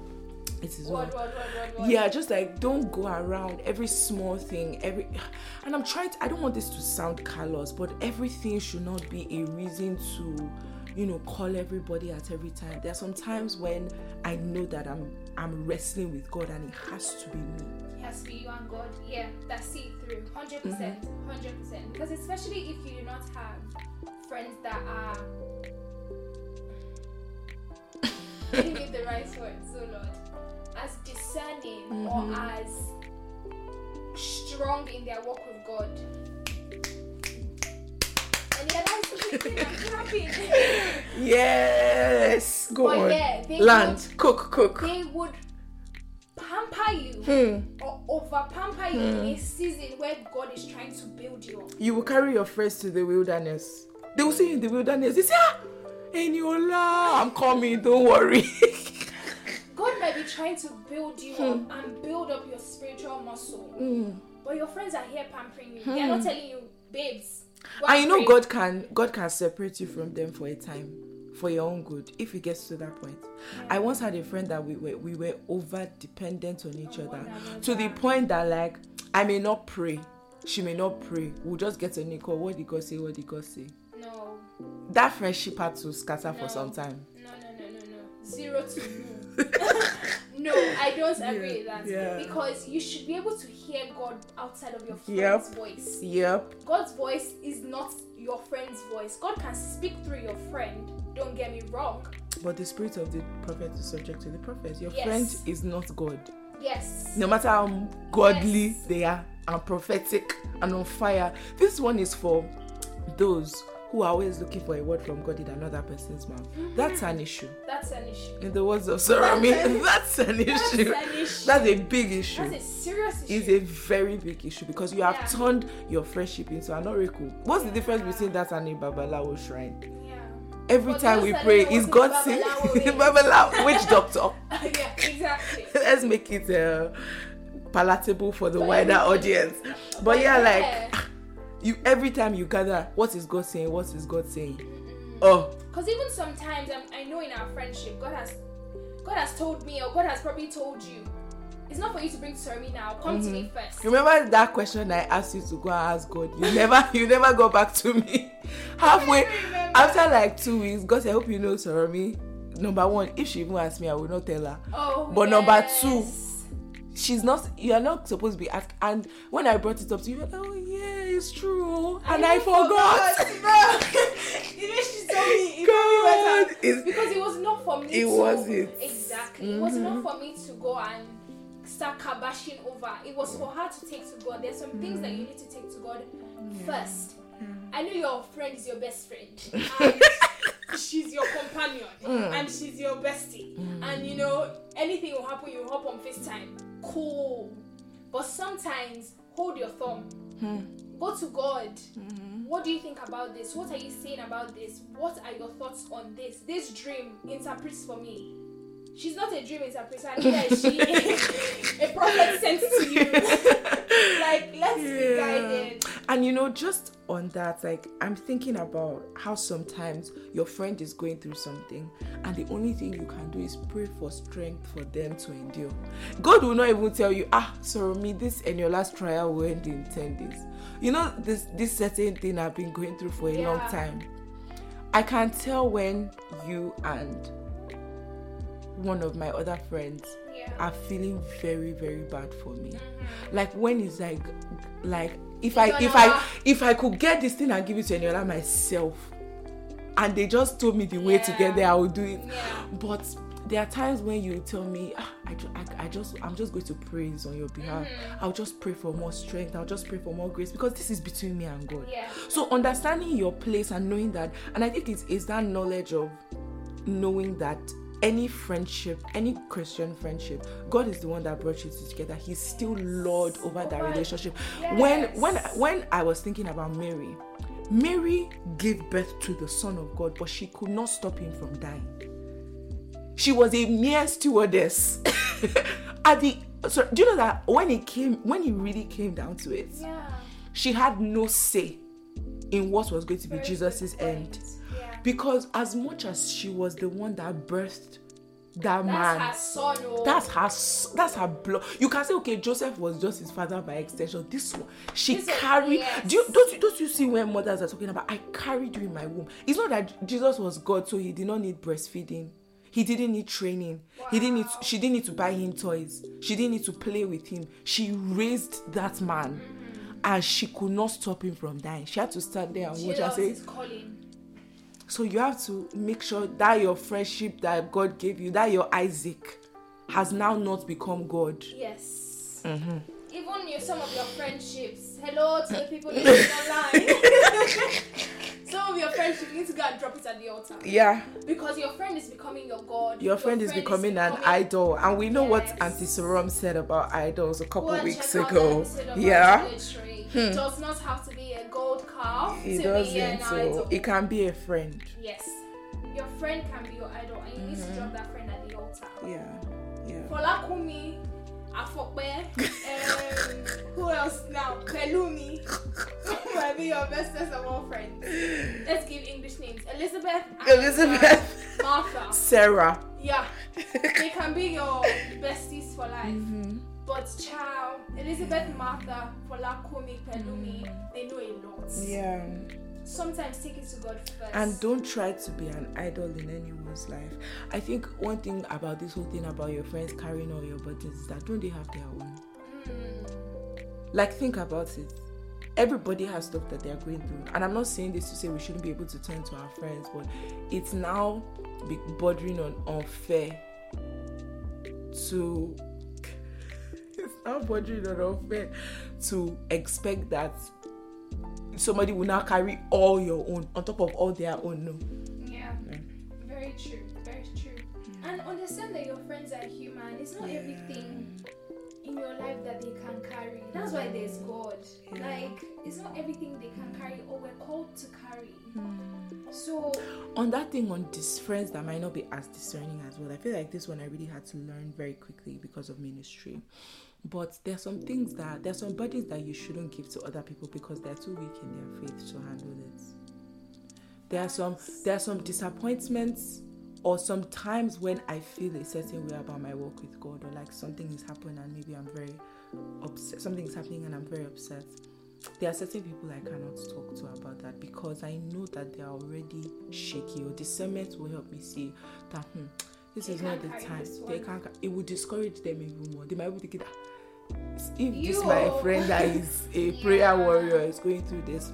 it is well What, what, what, what, what? yeah just like don't go around every small thing every *sighs* and i'm trying to i don't want this to sound callous but everything should not be a reason to you know call everybody at every time there are some times when i know that i'm i'm wrestling with god and it has to be me It has to be you and God. Yeah, that's see through. 100%. percent Mm-hmm. 100%. Because especially if you do not have friends that are. *laughs* Give the right words, so Lord. As discerning or Mm-hmm. as strong in their walk with God. Yes go But on yeah, land cook cook They would pamper you Hmm. or over pamper you in a season where God is trying to build you up. you will carry your friends to the wilderness they will see you in the wilderness they say ah Eniola, i'm coming don't worry *laughs* God might be trying to build you Hmm. up and build up your spiritual muscle. But your friends are here pampering you. They're not telling you, babes. And you know god can god can separate you from them for a time for your own good if it gets to that point. I once had a friend that we were we were over dependent on each other to the point that like i may not pray she may not pray. We'll just get a nickel what did god say? What did god say? No, that friendship had to scatter for some time Zero to you. *laughs* no, I don't agree with that. yeah. Because you should be able to hear God outside of your friend's Yep. voice. yep God's voice is not your friend's voice. God can speak through your friend. Don't get me wrong. but the spirit of the prophet is subject to the prophet your Yes. friend is not god Yes. no matter how godly Yes. they are and prophetic and on fire this one is for those who are always looking for a word from god in another person's mouth that's an issue That's an issue. in the words of Sarami, *laughs* that's an That's issue an issue. that's a big issue That's a serious issue. it's a very big issue because you have Yeah. turned your friendship into an oracle what's the difference between that and a babalawo shrine yeah. every But time we pray is god saying *laughs* babalawo which *laughs* doctor yeah, exactly. let's make it uh, palatable for the For wider audience but yeah like Yeah. You every time you gather what is god saying? What is god saying? Oh. Because even sometimes um, I know in our friendship, God has God has told me or God has probably told you. It's not for you to bring to me now. Come to Mm-hmm. me first. remember that question i asked you to go and ask god? You never *laughs* you never go back to me. *laughs* Halfway after like two weeks god said i hope you know sorry number one if she even ask me i will not tell her. Oh, But number two, she's not you are not supposed to be asked and when i brought it up to you you're like oh yeah it's true and i, even forgot, *laughs* bro. *laughs* you know she told me. It God, because it was not for me. It to, wasn't. exactly. It was not mm-hmm. for me to go and start kabashing over. It was for her to take to God. There's some things that you mm. need to take to God first. Mm. I know your friend is your best friend. *laughs* And she's your companion. Mm. And she's your bestie. And you know, anything will happen, you hop on FaceTime. Cool. But sometimes hold your thumb. Hmm. Go to God. Mm-hmm. What do you think about this? What are you saying about this? What are your thoughts on this? This dream interprets for me. She's not a dream interpreter, neither is she *laughs* a prophet sent to you. *laughs* like, let's be guided. And you know, just on that, like I'm thinking about how sometimes your friend is going through something, and the only thing you can do is pray for strength for them to endure. God will not even tell you, ah, sorry, me, this and your last trial will end in 10 days. You know, this this certain thing I've been going through for a long time. I can tell when you and one of my other friends Yeah. are feeling very very bad for me like when it's like like if i if i if i could get this thing and give it to Eniola myself and they just told me the way to get there i would do it Yeah. but there are times when you tell me ah, I, ju- I, I just i'm just going to praise on your behalf Mm-hmm. i'll just pray for more strength i'll just pray for more grace because this is between me and god Yeah. so understanding your place and knowing that and i think it's, it's that knowledge of knowing that any friendship any christian friendship god is the one that brought you two together. He's still lord over that relationship. When Yes. when when i was thinking about mary mary gave birth to the son of god but she could not stop him from dying. She was a mere stewardess. *laughs* At the so do you know that when it came when it really came down to it Yeah. she had no say in what was going to be Very Jesus's end. Because as much as she was the one that birthed that man, That's her son. Oh. that's her that's her blood. You can say, okay, Joseph was just his father by extension. This one, she This carried. yes. Do you, don't you don't you see when mothers are talking about? I carried you in my womb. It's not that Jesus was God, so he did not need breastfeeding. He didn't need training. He didn't need. Wow. She didn't need to buy him toys. She didn't need to play with him. She raised that man, mm-hmm. and she could not stop him from dying. She had to stand there and watch and Jesus say, calling. So you have to make sure that your friendship that God gave you, that your Isaac, has now not become God. Yes. Mm-hmm. Even your some of your friendships. Hello to the people listening online. *laughs* some of your friendships you need to go and drop it at the altar Yeah, because your friend is becoming your god. your friend is becoming an becoming- idol, and we know what Yes. Auntie Sorom said about idols a couple Go weeks ago. that episode of Yeah, Hmm. It does not have to be a gold calf it to be an doesn't. idol. So it can be a friend. Yes. Your friend can be your idol and you need Mm-hmm. to drop that friend at the altar. Yeah, yeah. Folakumi, Afokbe, um, who else now? Pelumi. Might be your bestest of all friends. Let's give English names. Elizabeth. Elizabeth, Martha. *laughs* Sarah. Yeah. They can be your besties for life. Mm-hmm. But child, Elizabeth, Martha, Folakumi, Pelumi, they know a lot. Yeah. Sometimes take it to God first. And don't try to be an idol in anyone's life. I think one thing about this whole thing about your friends carrying all your burdens is that don't they have their own? Mm, Like think about it. Everybody has stuff that they're going through, and I'm not saying this to say we shouldn't be able to turn to our friends, but it's now bordering on unfair to. It's now bordering on unfair to expect that somebody will now carry all your own on top of all their own. No. yeah. Very true. Very true. Mm. And understand that your friends are human. It's not everything in your life that they can carry. That's why there's God. Yeah. Like it's not everything they can carry or we're called to carry. Hmm. So on that thing on these friends that might not be as discerning as well i feel like this one i really had to learn very quickly because of ministry but there are some things that there are some burdens that you shouldn't give to other people because they're too weak in their faith to handle it there are some there are some disappointments or some times when i feel a certain way about my work with god or like something is happening and maybe i'm very upset something is happening and i'm very upset there are certain people I cannot talk to about that because I know that they are already shaky or discernment will help me see that hmm, this They is not the time. They can't. It will discourage them even more. They might be thinking, "Ah, if this You- my friend that is a *laughs* Yeah. prayer warrior is going through this.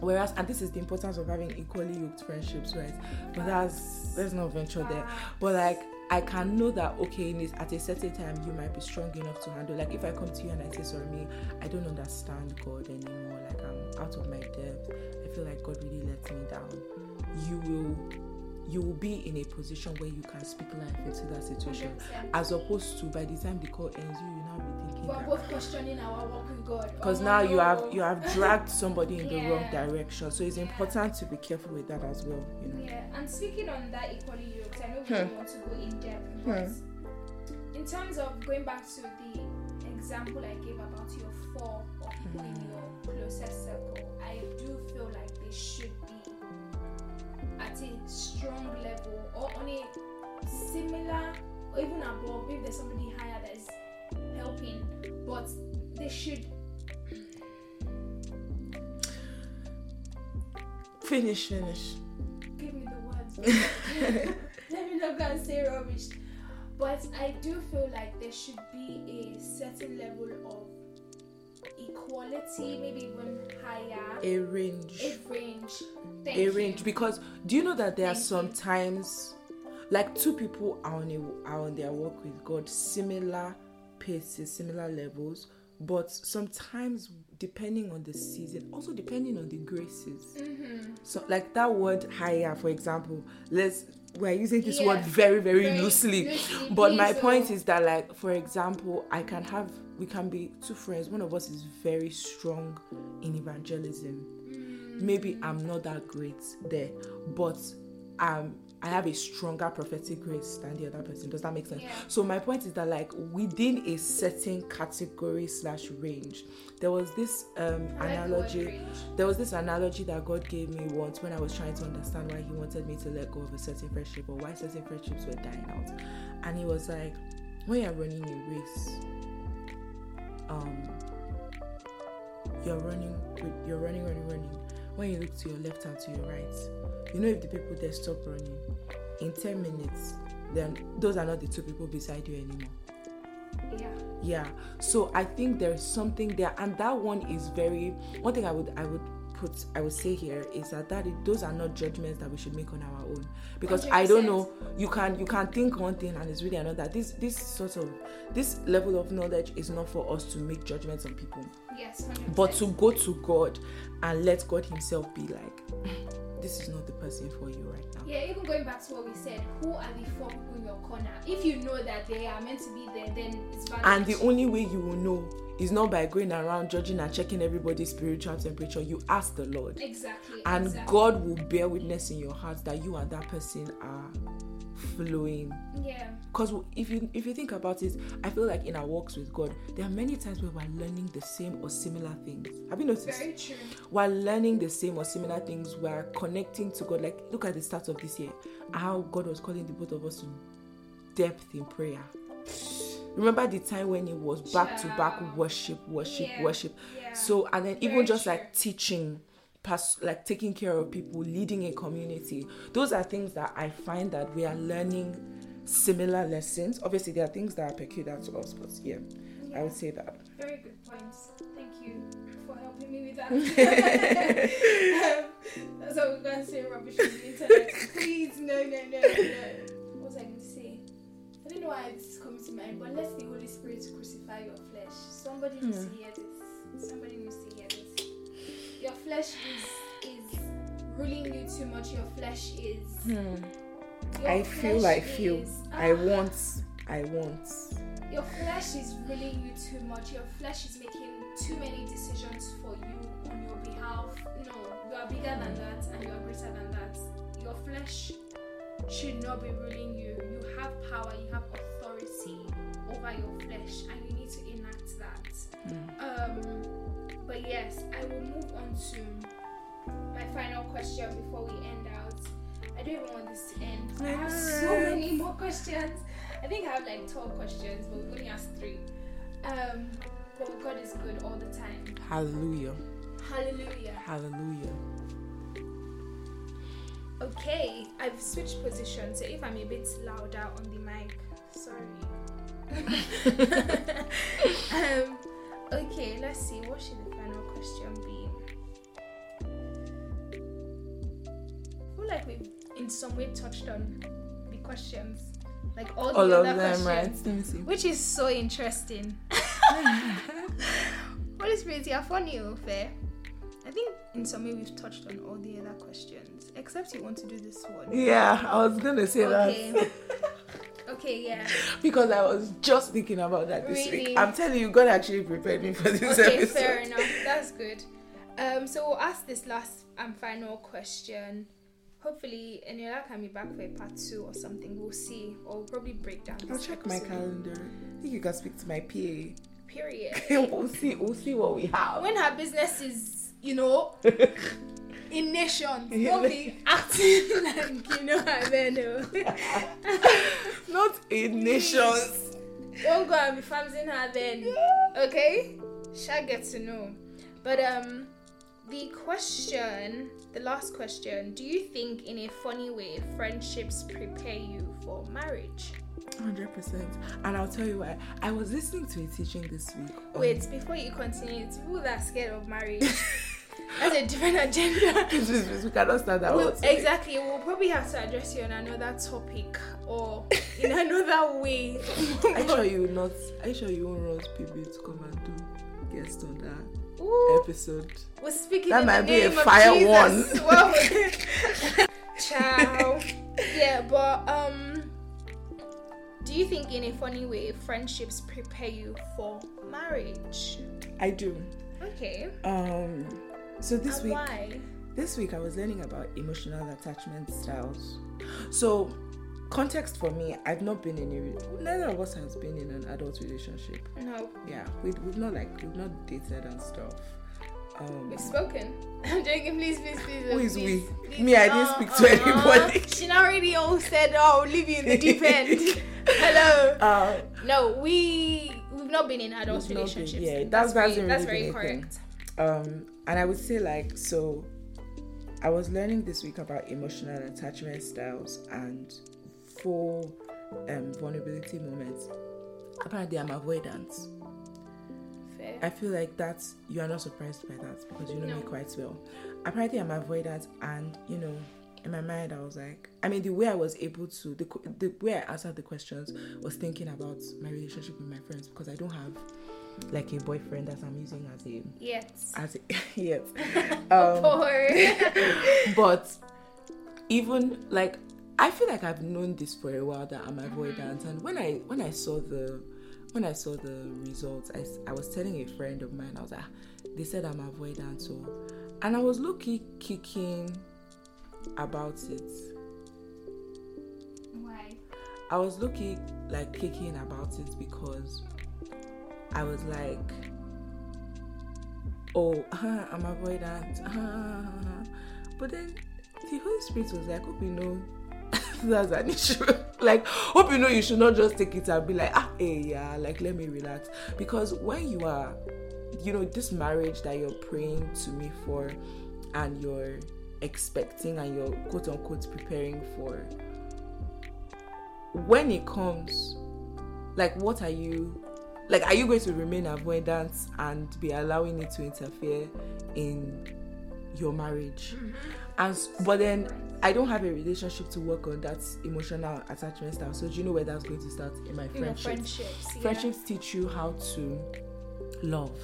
Whereas, and this is the importance of having equally yoked friendships, right? But that's there's no venture there. But like I can know that okay, in this, at a certain time you might be strong enough to handle. Like if I come to you and I say, "Sorry, me, I don't understand God anymore. Like I'm out of my depth. I feel like God really let me down." You will, you will be in a position where you can speak life into that situation, as opposed to by the time the call ends, you will now we're both questioning our walk with God. because Oh, now you have you have dragged somebody in the wrong direction so it's Yeah. important to be careful with that as well you know Yeah, and speaking on that equally yoked, I know we Hmm. don't want to go in depth, but in terms of going back to the example I gave about your four or people in your closest circle, I do feel like they should be at a strong level or on a similar or even above. if there's somebody higher that is helping, but they should finish finish give me the words. *laughs* Let me not go and say rubbish. But I do feel like there should be a certain level of equality, maybe even higher. a range A range. Thank a you. range because do you know that there are Thank you. sometimes like two people are on a, are on their walk with God similar paces similar levels but sometimes depending on the season also depending on the graces Mm-hmm. so like that word higher for example let's we're using this Yeah. word very very, Very loosely loosely, but my point oh. is that like for example i can have we can be two friends one of us is very strong in evangelism Mm. maybe i'm not that great there but um i have a stronger prophetic grace than the other person does that make sense Yeah. so my point is that like within a certain category slash range there was this um I like the word analogy there was this analogy that God gave me once when I was trying to understand why He wanted me to let go of a certain friendship or why certain friendships were dying out. And He was like, when you're running a race, um, you're running, you're running, running, running. When you look to your left and to your right, you know if the people there stop running in 10 minutes, then those are not the two people beside you anymore. Yeah. Yeah. So I think there's something there, and that one is very. One thing I would I would put I would say here is that that it, those are not judgments that we should make on our own because I don't know. You can you can think one thing and it's really another. This this sort of this level of knowledge is not for us to make judgments on people, Yes. 100%. but to go to God and let God Himself be like, this is not the person for you right now. Yeah, even going back to what we said, who are the four people in your corner? If you know that they are meant to be there, then it's valid. And the only way you will know is not by going around judging and checking everybody's spiritual temperature. You ask the Lord. exactly. And exactly. God will bear witness in your heart that you and that person are flowing. Yeah. Because if you if you think about it, I feel like in our walks with God, there are many times where we're learning the same or similar things. Have you noticed? Very true. We're learning the same or similar things. We're connecting to God. Like look at the start of this year, how God was calling the both of us to depth in prayer. Remember the time when it was back to back worship, worship, Yeah, worship. yeah. So and then even just true. like teaching, pas- like taking care of people, leading a community. Those are things that I find that we are learning similar lessons. Obviously, there are things that are peculiar to us, but yeah, I would say that. Very good points. Thank you for helping me with that. *laughs* um, so we're gonna say rubbish on the internet. Please, no, no, no, no, no. What was I going to say? I don't know why this is coming to mind, but let the Holy Spirit crucify your flesh. Somebody needs to hear this. Somebody needs to. Your flesh is is ruling you too much. Your flesh is. your Hmm. I feel, I feel, is- I Ah. want, I want. Your flesh is ruling you too much. Your flesh is making too many decisions for you on your behalf. No, you are bigger than that and you are greater than that. Your flesh should not be ruling you. You have power, you have authority over your flesh, and you need to enact that. Um, but yes, I will move on to my final question before we end out. I don't even want this to end. I have so many more questions. I think I have like 12 questions, but we've only asked three. Um, but God is good all the time. Hallelujah, Hallelujah. hallelujah. Okay, I've switched positions, so if I'm a bit louder on the mic, sorry. *laughs* *laughs* um, okay, let's see. What should the final question be? I feel like we've in some way touched on the questions, like all the All of other them, questions, see. which is so interesting. *laughs* Holy Spirit, you're funny, oh, fair. I think in some way we've touched on all the other questions, except you want to do this one. Yeah, I was gonna say Okay. that. *laughs* Okay, yeah. because I was just thinking about that this Really? week. I'm telling you, God actually prepared me for this Okay, episode. fair enough. That's good. Um, so we'll ask this last and final question. Hopefully, Eniola can be back for a part two or something. We'll see. Or we'll probably break down. I'll check my calendar. I think you can speak to my PA. Period. *laughs* we'll see. We'll see what we have. when her business is, you know, *laughs* in nations, Yeah. don't be acting *laughs* like you know then. oh. *laughs* Not in nations. Don't go and be famsing her then. Okay? Shall get to know. But um the question, the last question, do you think in a funny way friendships prepare you for marriage? Hundred percent. And I'll tell you why. I was listening to a teaching this week. Wait, before you continue, to people that are scared of marriage, *laughs* that's a different agenda. Please, please, please, we cannot start that We'll- one exactly, we'll probably have to address you on another topic or in another way. *laughs* You sure you will not? You sure you won't roast people to come and do guest on that Ooh. episode? We're speaking That might the be a fire Jesus. *laughs* *laughs* Wow. Ciao. Yeah, but um, do you think in a funny way friendships prepare you for marriage? I do. Okay. Um. So this and week, why? this week I was learning about emotional attachment styles. So, context for me, I've not been in a. Neither of us has been in an adult relationship. No, Yeah, we, we've not like we've not dated and stuff. Um, we've spoken. *laughs* I'm joking. Please, please, please. Who uh, please, we? please. Me, I didn't Uh, speak to uh-uh. anybody. *laughs* She already all said, "Oh, leave you in the deep *laughs* end." Hello. uh, No, we we've not been in adult been- relationships. yeah, that's that's- very, that's that's very been a thing. correct. um and i would say like so i was learning this week about emotional attachment styles and four um vulnerability moments. Apparently i'm avoidant. Fair. i feel like that's you are not surprised by that because you know me quite well. Apparently i'm avoidant and you know in my mind i was like i mean the way i was able to the, the way i answered the questions was thinking about my relationship with my friends because i don't have like a boyfriend that i'm using as a yes. as a, *laughs* yes. *laughs* Um, *laughs* but even like i feel like i've known this for a while that i'm avoidant. And when i when i saw the when i saw the results I, I was telling a friend of mine i was like "Ah, they said i'm avoidant so and i was looking kicking about it. Why? I was looking like kicking about it because I was like, oh, uh-huh, I'm avoidant. Uh-huh, uh-huh, but then the Holy Spirit was like, hope you know *laughs* that's an issue. *laughs* like, hope you know you should not just take it and be like, ah, hey, yeah, like, let me relax. Because when you are, you know, this marriage that you're praying to me for and you're expecting and you're quote unquote preparing for, when it comes, like, what are you, like, are you going to remain avoidant and be allowing it to interfere in your marriage? Mm-hmm. And but then I don't have a relationship to work on that emotional attachment style. So do you know where that's going to start in my You know, friendships? friendships. yeah. Friendships teach you how to love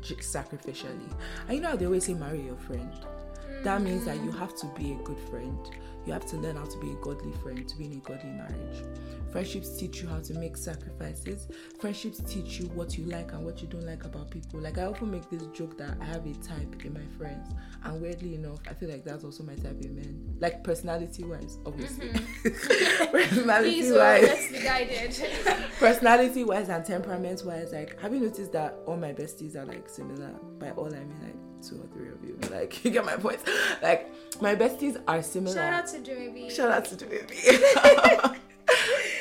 j- sacrificially. And you know how they always say marry your friend. That means that you mm. have to be a good friend. You have to learn how to be a godly friend to be in a godly marriage. Friendships teach you how to make sacrifices. Friendships teach you what you like and what you don't like about people. Like I often make this joke that I have a type in my friends, and weirdly enough, I feel like that's also my type in men. Like personality wise, obviously. Mm-hmm. *laughs* personality Please, wise let's be guided. *laughs* personality wise and temperament wise like have you noticed that all my besties are like similar by all i mean like two or three of you. Like *laughs* you get my point. Like my besties are similar. Shout out to Dreamy. shout out to the *laughs*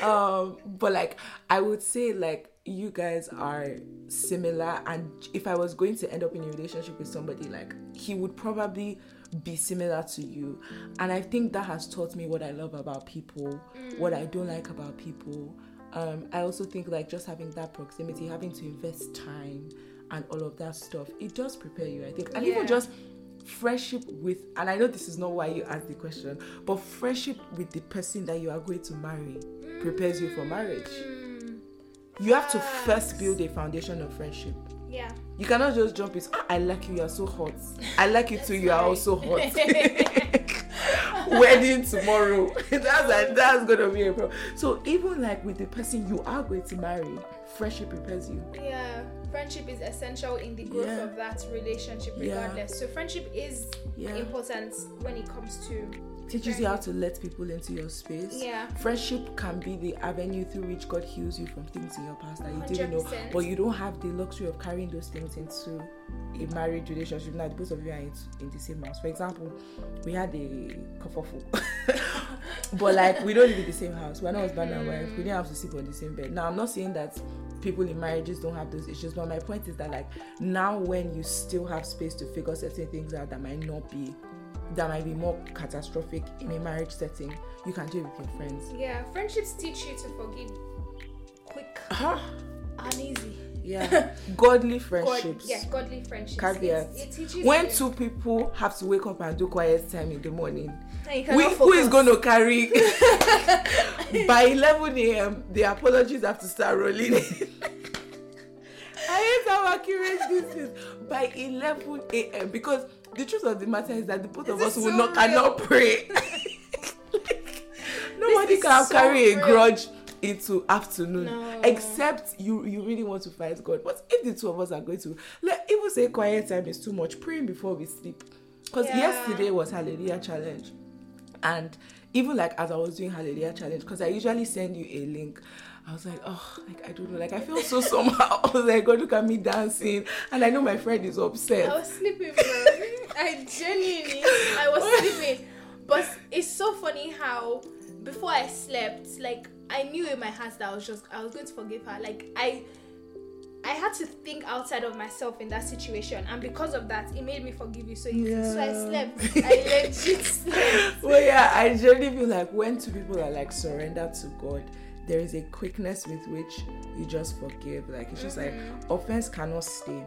um but like i would say like you guys are similar and if i was going to end up in a relationship with somebody like he would probably be similar to you. And i think that has taught me what i love about people what i don't like about people. Um i also think like just having that proximity having to invest time and all of that stuff it does prepare you i think and Yeah. even just friendship with and i know this is not why you asked the question but friendship with the person that you are going to marry prepares you for marriage Mm, you have to first build a foundation of friendship yeah. you cannot just jump in ah, i like you you are so hot i like you *laughs* too you are also hot *laughs* *laughs* wedding tomorrow. that's like, that's gonna be a problem. So even like with the person you are going to marry, friendship prepares you. Yeah, friendship is essential in the growth Yeah. of that relationship, Yeah. regardless. So friendship is Yeah. important when it comes to Teaches you how to let people into your space. Yeah. Friendship can be the avenue through which God heals you from things in your past that you didn't know. But you don't have the luxury of carrying those things into a marriage relationship. Now, both of you are in, in the same house. For example, we had a kerfuffle. *laughs* but like, we don't live in the same house. We're not husband and wife. We didn't have to sleep on the same bed. Now, I'm not saying that people in marriages don't have those issues, but my point is that, like, now when you still have space to figure certain things out that might not be that might be more catastrophic in a marriage setting, you can do it with your friends. yeah, friendships teach you to forgive quick huh? and easy. Yeah, *laughs* godly God, friendships. yeah, godly friendships. Caveat. It, it teaches When you, two people have to wake up and do quiet time in the morning, we, who is going to carry? *laughs* By 11 a.m., the apologies have to start rolling. *laughs* I hate how accurate this is. By 11 a.m., because the truth of the matter is that the both of us will so not cannot pray. *laughs* Nobody can so carry a grudge into afternoon No. except you you really want to fight god but if the two of us are going to let even say quiet time is too much praying before we sleep because Yeah. yesterday was hallelujah challenge and even like as i was doing hallelujah challenge because i usually send you a link I was like, oh, like I don't know, like I feel so *laughs* somehow. I was like, God, look at me dancing, and I know my friend is upset. I was sleeping, bro. I genuinely, I was sleeping. But it's so funny how before I slept, like I knew in my heart that I was just I was going to forgive her. Like I I had to think outside of myself in that situation, and because of that, it made me forgive you so easy. So I slept. *laughs* I legit slept. well, yeah, I generally feel like when two people are like surrendered to God, there is a quickness with which you just forgive. Like it's just like Mm-hmm. offense cannot stay,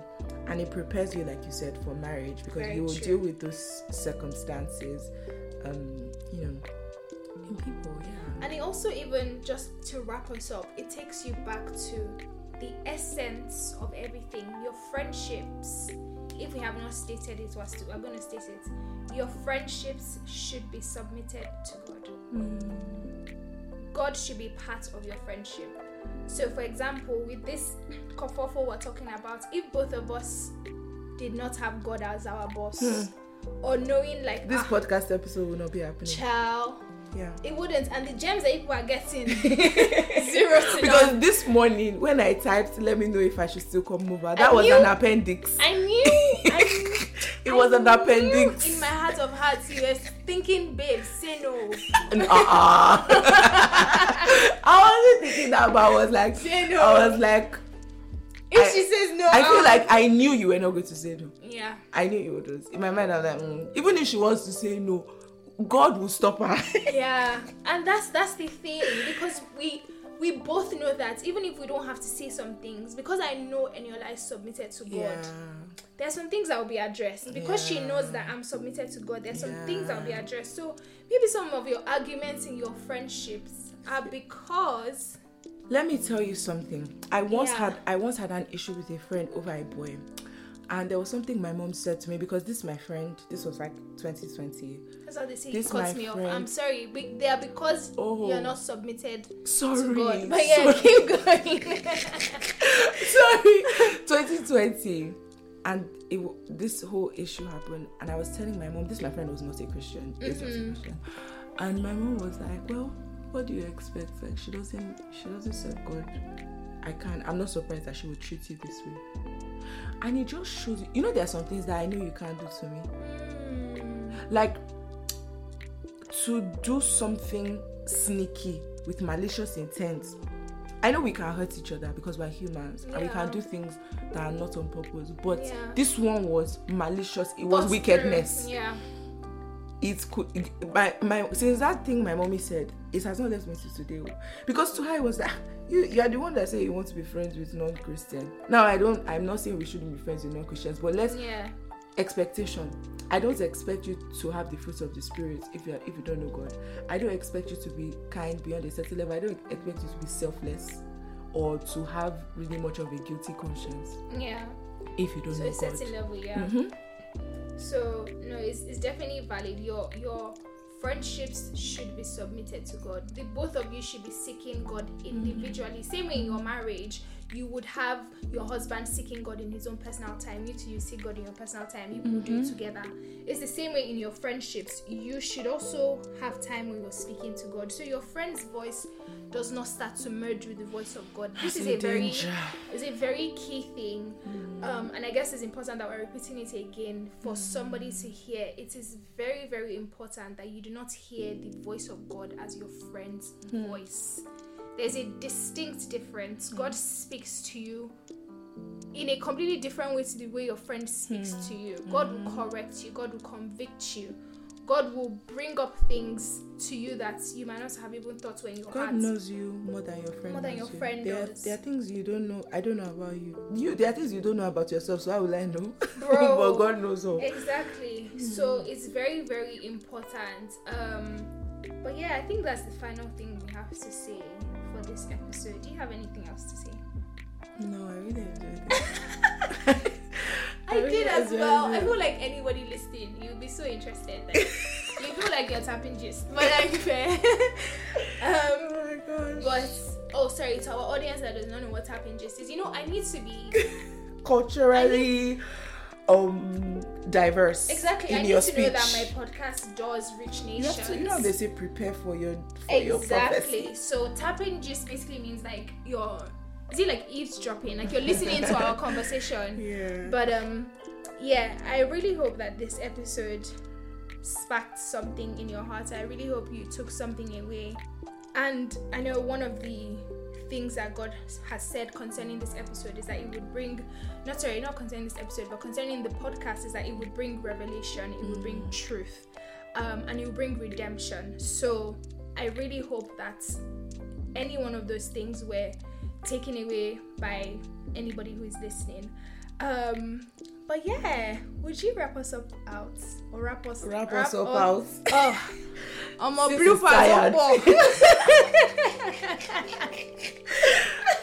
and it prepares you, like you said, for marriage because Very you will true. deal with those circumstances. Um, you know, in people, yeah. And it also even just to wrap us up, it takes you back to the essence of everything. Your friendships. If we have not stated it, we're, going to state it. Your friendships should be submitted to God. God should be part of your friendship. So, for example, with this kerfuffle we're talking about, if both of us did not have God as our boss, or knowing like This ah, podcast episode will not be happening. child, Yeah. it wouldn't. And the gems that people are getting *laughs* zero Because none. this morning when I typed, let me know if I should still come over. That I was knew- an appendix. I knew. I *laughs* knew. it I was an appendix. In my heart of hearts, you were thinking, babe, say no. *laughs* uh-uh. I wasn't thinking that, but I was like, Say no. I was like, If I- she says no, I feel like I knew you were not going to say no. yeah. I knew you would. In my mind, I was like, mm. even if she wants to say no, God will stop her. *laughs* yeah and that's that's the thing because we we both know that even if we don't have to say some things because i know eniola is submitted to god there's some things that will be addressed because she knows that i'm submitted to god there's some things that will be addressed so maybe some of your arguments in your friendships are because Let me tell you something. I once Yeah. had I once had an issue with a friend over a boy. And there was something my mom said to me because this my friend, this was like 2020. that's how they say This it cuts me off i'm sorry be- they are because Oh. you're not submitted Sorry. to god *laughs* but yeah sorry. keep going *laughs* sorry 2020 and it, w- this whole issue happened and i was telling my mom this my friend was not a christian is not a Mm-hmm. christian and my mom was like well what do you expect like she doesn't she doesn't serve god i can't i'm not surprised that she would treat you this way and it just shows you you know there are some things that i know you can't do to me. Mm, like to do something sneaky with malicious intent. I know we can hurt each other because we're humans and we can do things that are not on purpose but Yeah. this one was malicious. It was wickedness. Yeah. It could it- my my since that thing my mommy said it has not left me till today oh. because to her it was "Ah, you you are the one that say you want to be friends with non-christian. Now i don't i'm not saying we shouldn't be friends with non-christians but let's yeah. expectation. I don't expect you to have the fruits of the spirit if you are, if you don't know god. I don't expect you to be kind beyond a certain level. I don't expect you to be selfless or to have really much of a guilty conscience yeah. if you don't so know a god. certain level yeah. Mhm. so no it's, it's definitely valid. Your your friendships should be submitted to God. The both of you should be seeking God mm-hmm. individually. Same way in your marriage, you would have your husband seeking God in his own personal time. You two, you seek God in your personal time. You will do it together. It's the same way in your friendships. You should also have time when you're speaking to God. So your friend's voice does not start to merge with the voice of God. This is a very is a very key thing. Um, and I guess it's important that we're repeating it again for somebody to hear. It is very, very important that you do not hear the voice of God as your friend's voice. There's a distinct difference. Mm. God speaks to you in a completely different way to the way your friend speaks mm. to you. Mm. God will correct you, God will convict you. God will bring up things to you that you might not have even thought were in your God heart. knows you more than your friend. More than your you. friend there, does. there are things you don't know. I don't know about you. You there are things you don't know about yourself. So how will I know? Bro. *laughs* but God knows all. Exactly. So it's very, very important. Um, but yeah, I think that's the final thing we have to say for this episode. Do you have anything else to say? No, I really enjoyed it. *laughs* I, really did as well. I feel like anybody listening, you'll be so interested. Like, you feel like you're tapping gist, but like *laughs* fair. um, Oh my gosh. but oh, sorry to our audience that does not know what tapping gist is. You know, I need to be *laughs* Culturally um diverse. exactly. in I need your to know that my podcast does reach You nations. have to, you know, they say prepare for your for your Exactly. prophecy. So tapping gist basically means like you're is it like eavesdropping? Like you're listening to our *laughs* conversation. Yeah. But um yeah, I really hope that this episode sparked something in your heart. I really hope you took something away. And I know one of the things that God has said concerning this episode is that it would bring not sorry, not concerning this episode, but concerning the podcast is that it would bring revelation, it would bring truth, um, and it will bring redemption. So I really hope that any one of those things were taken away by anybody who is listening. Um, but yeah, would you wrap us up out or wrap us Wrap us up out. Oh, I'm a Sis is blooper. *laughs*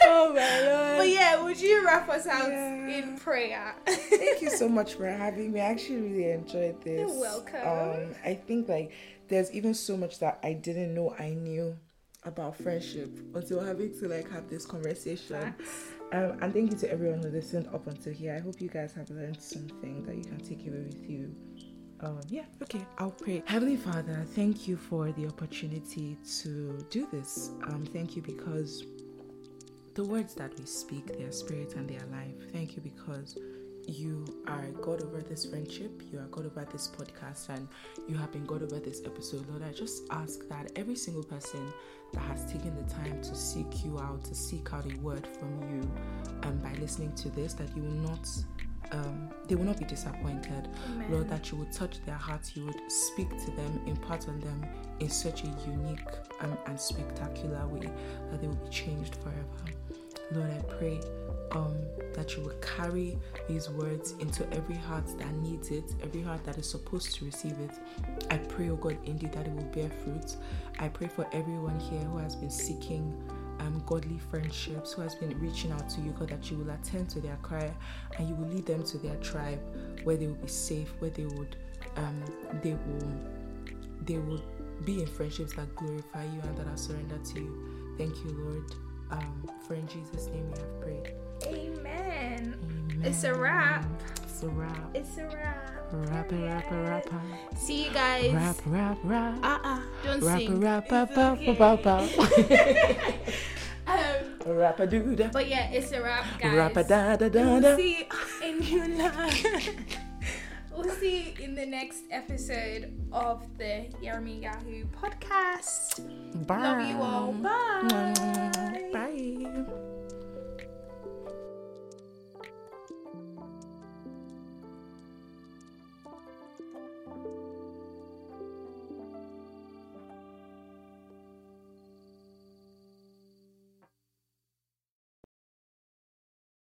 oh my lord. But yeah, would you wrap us out Yeah. in prayer? Thank you so *laughs* much for having me. I actually really enjoyed this. You're welcome. Um, I think like there's even so much that I didn't know I knew about friendship until having to like have this conversation. Um, and thank you to everyone who listened up until here. I hope you guys have learned something that you can take away with you. Um, yeah, okay, I'll pray. Heavenly Father, thank you for the opportunity to do this. Um, thank you because the words that we speak, they are spirit and they are life. Thank you because you are God over this friendship, you are God over this podcast, and you have been God over this episode. Lord, I just ask that every single person that has taken the time to seek you out, to seek out a word from you, and by listening to this, that you will not. Um, they will not be disappointed. Amen. Lord, that you would touch their hearts, you would speak to them, impart on them in such a unique um, and spectacular way that they will be changed forever. Lord, I pray um, that you will carry these words into every heart that needs it, every heart that is supposed to receive it. I pray, oh God, indeed that it will bear fruit. I pray for everyone here who has been seeking um, godly friendships, who has been reaching out to you, God, that you will attend to their cry and you will lead them to their tribe where they will be safe, where they would, um, they will, they will be in friendships that glorify you and that are surrendered to you. Thank you, Lord. Um, for in Jesus' name we have prayed. Amen. Amen. It's a wrap. It's a wrap. It's a wrap. Rap, rap, rap, rap. See you guys. Rap, rap, rap. Uh uh. Don't Rap, sing. rap, rap, rap, okay. rap, rap. *laughs* Um, Rap a doo da. but yeah, it's a wrap, guys. Rap a da da da We'll see you *laughs* in you *laughs* We'll see you in the next episode of the Yermi Yahoo podcast. Bye. Love you all. Bye. Bye.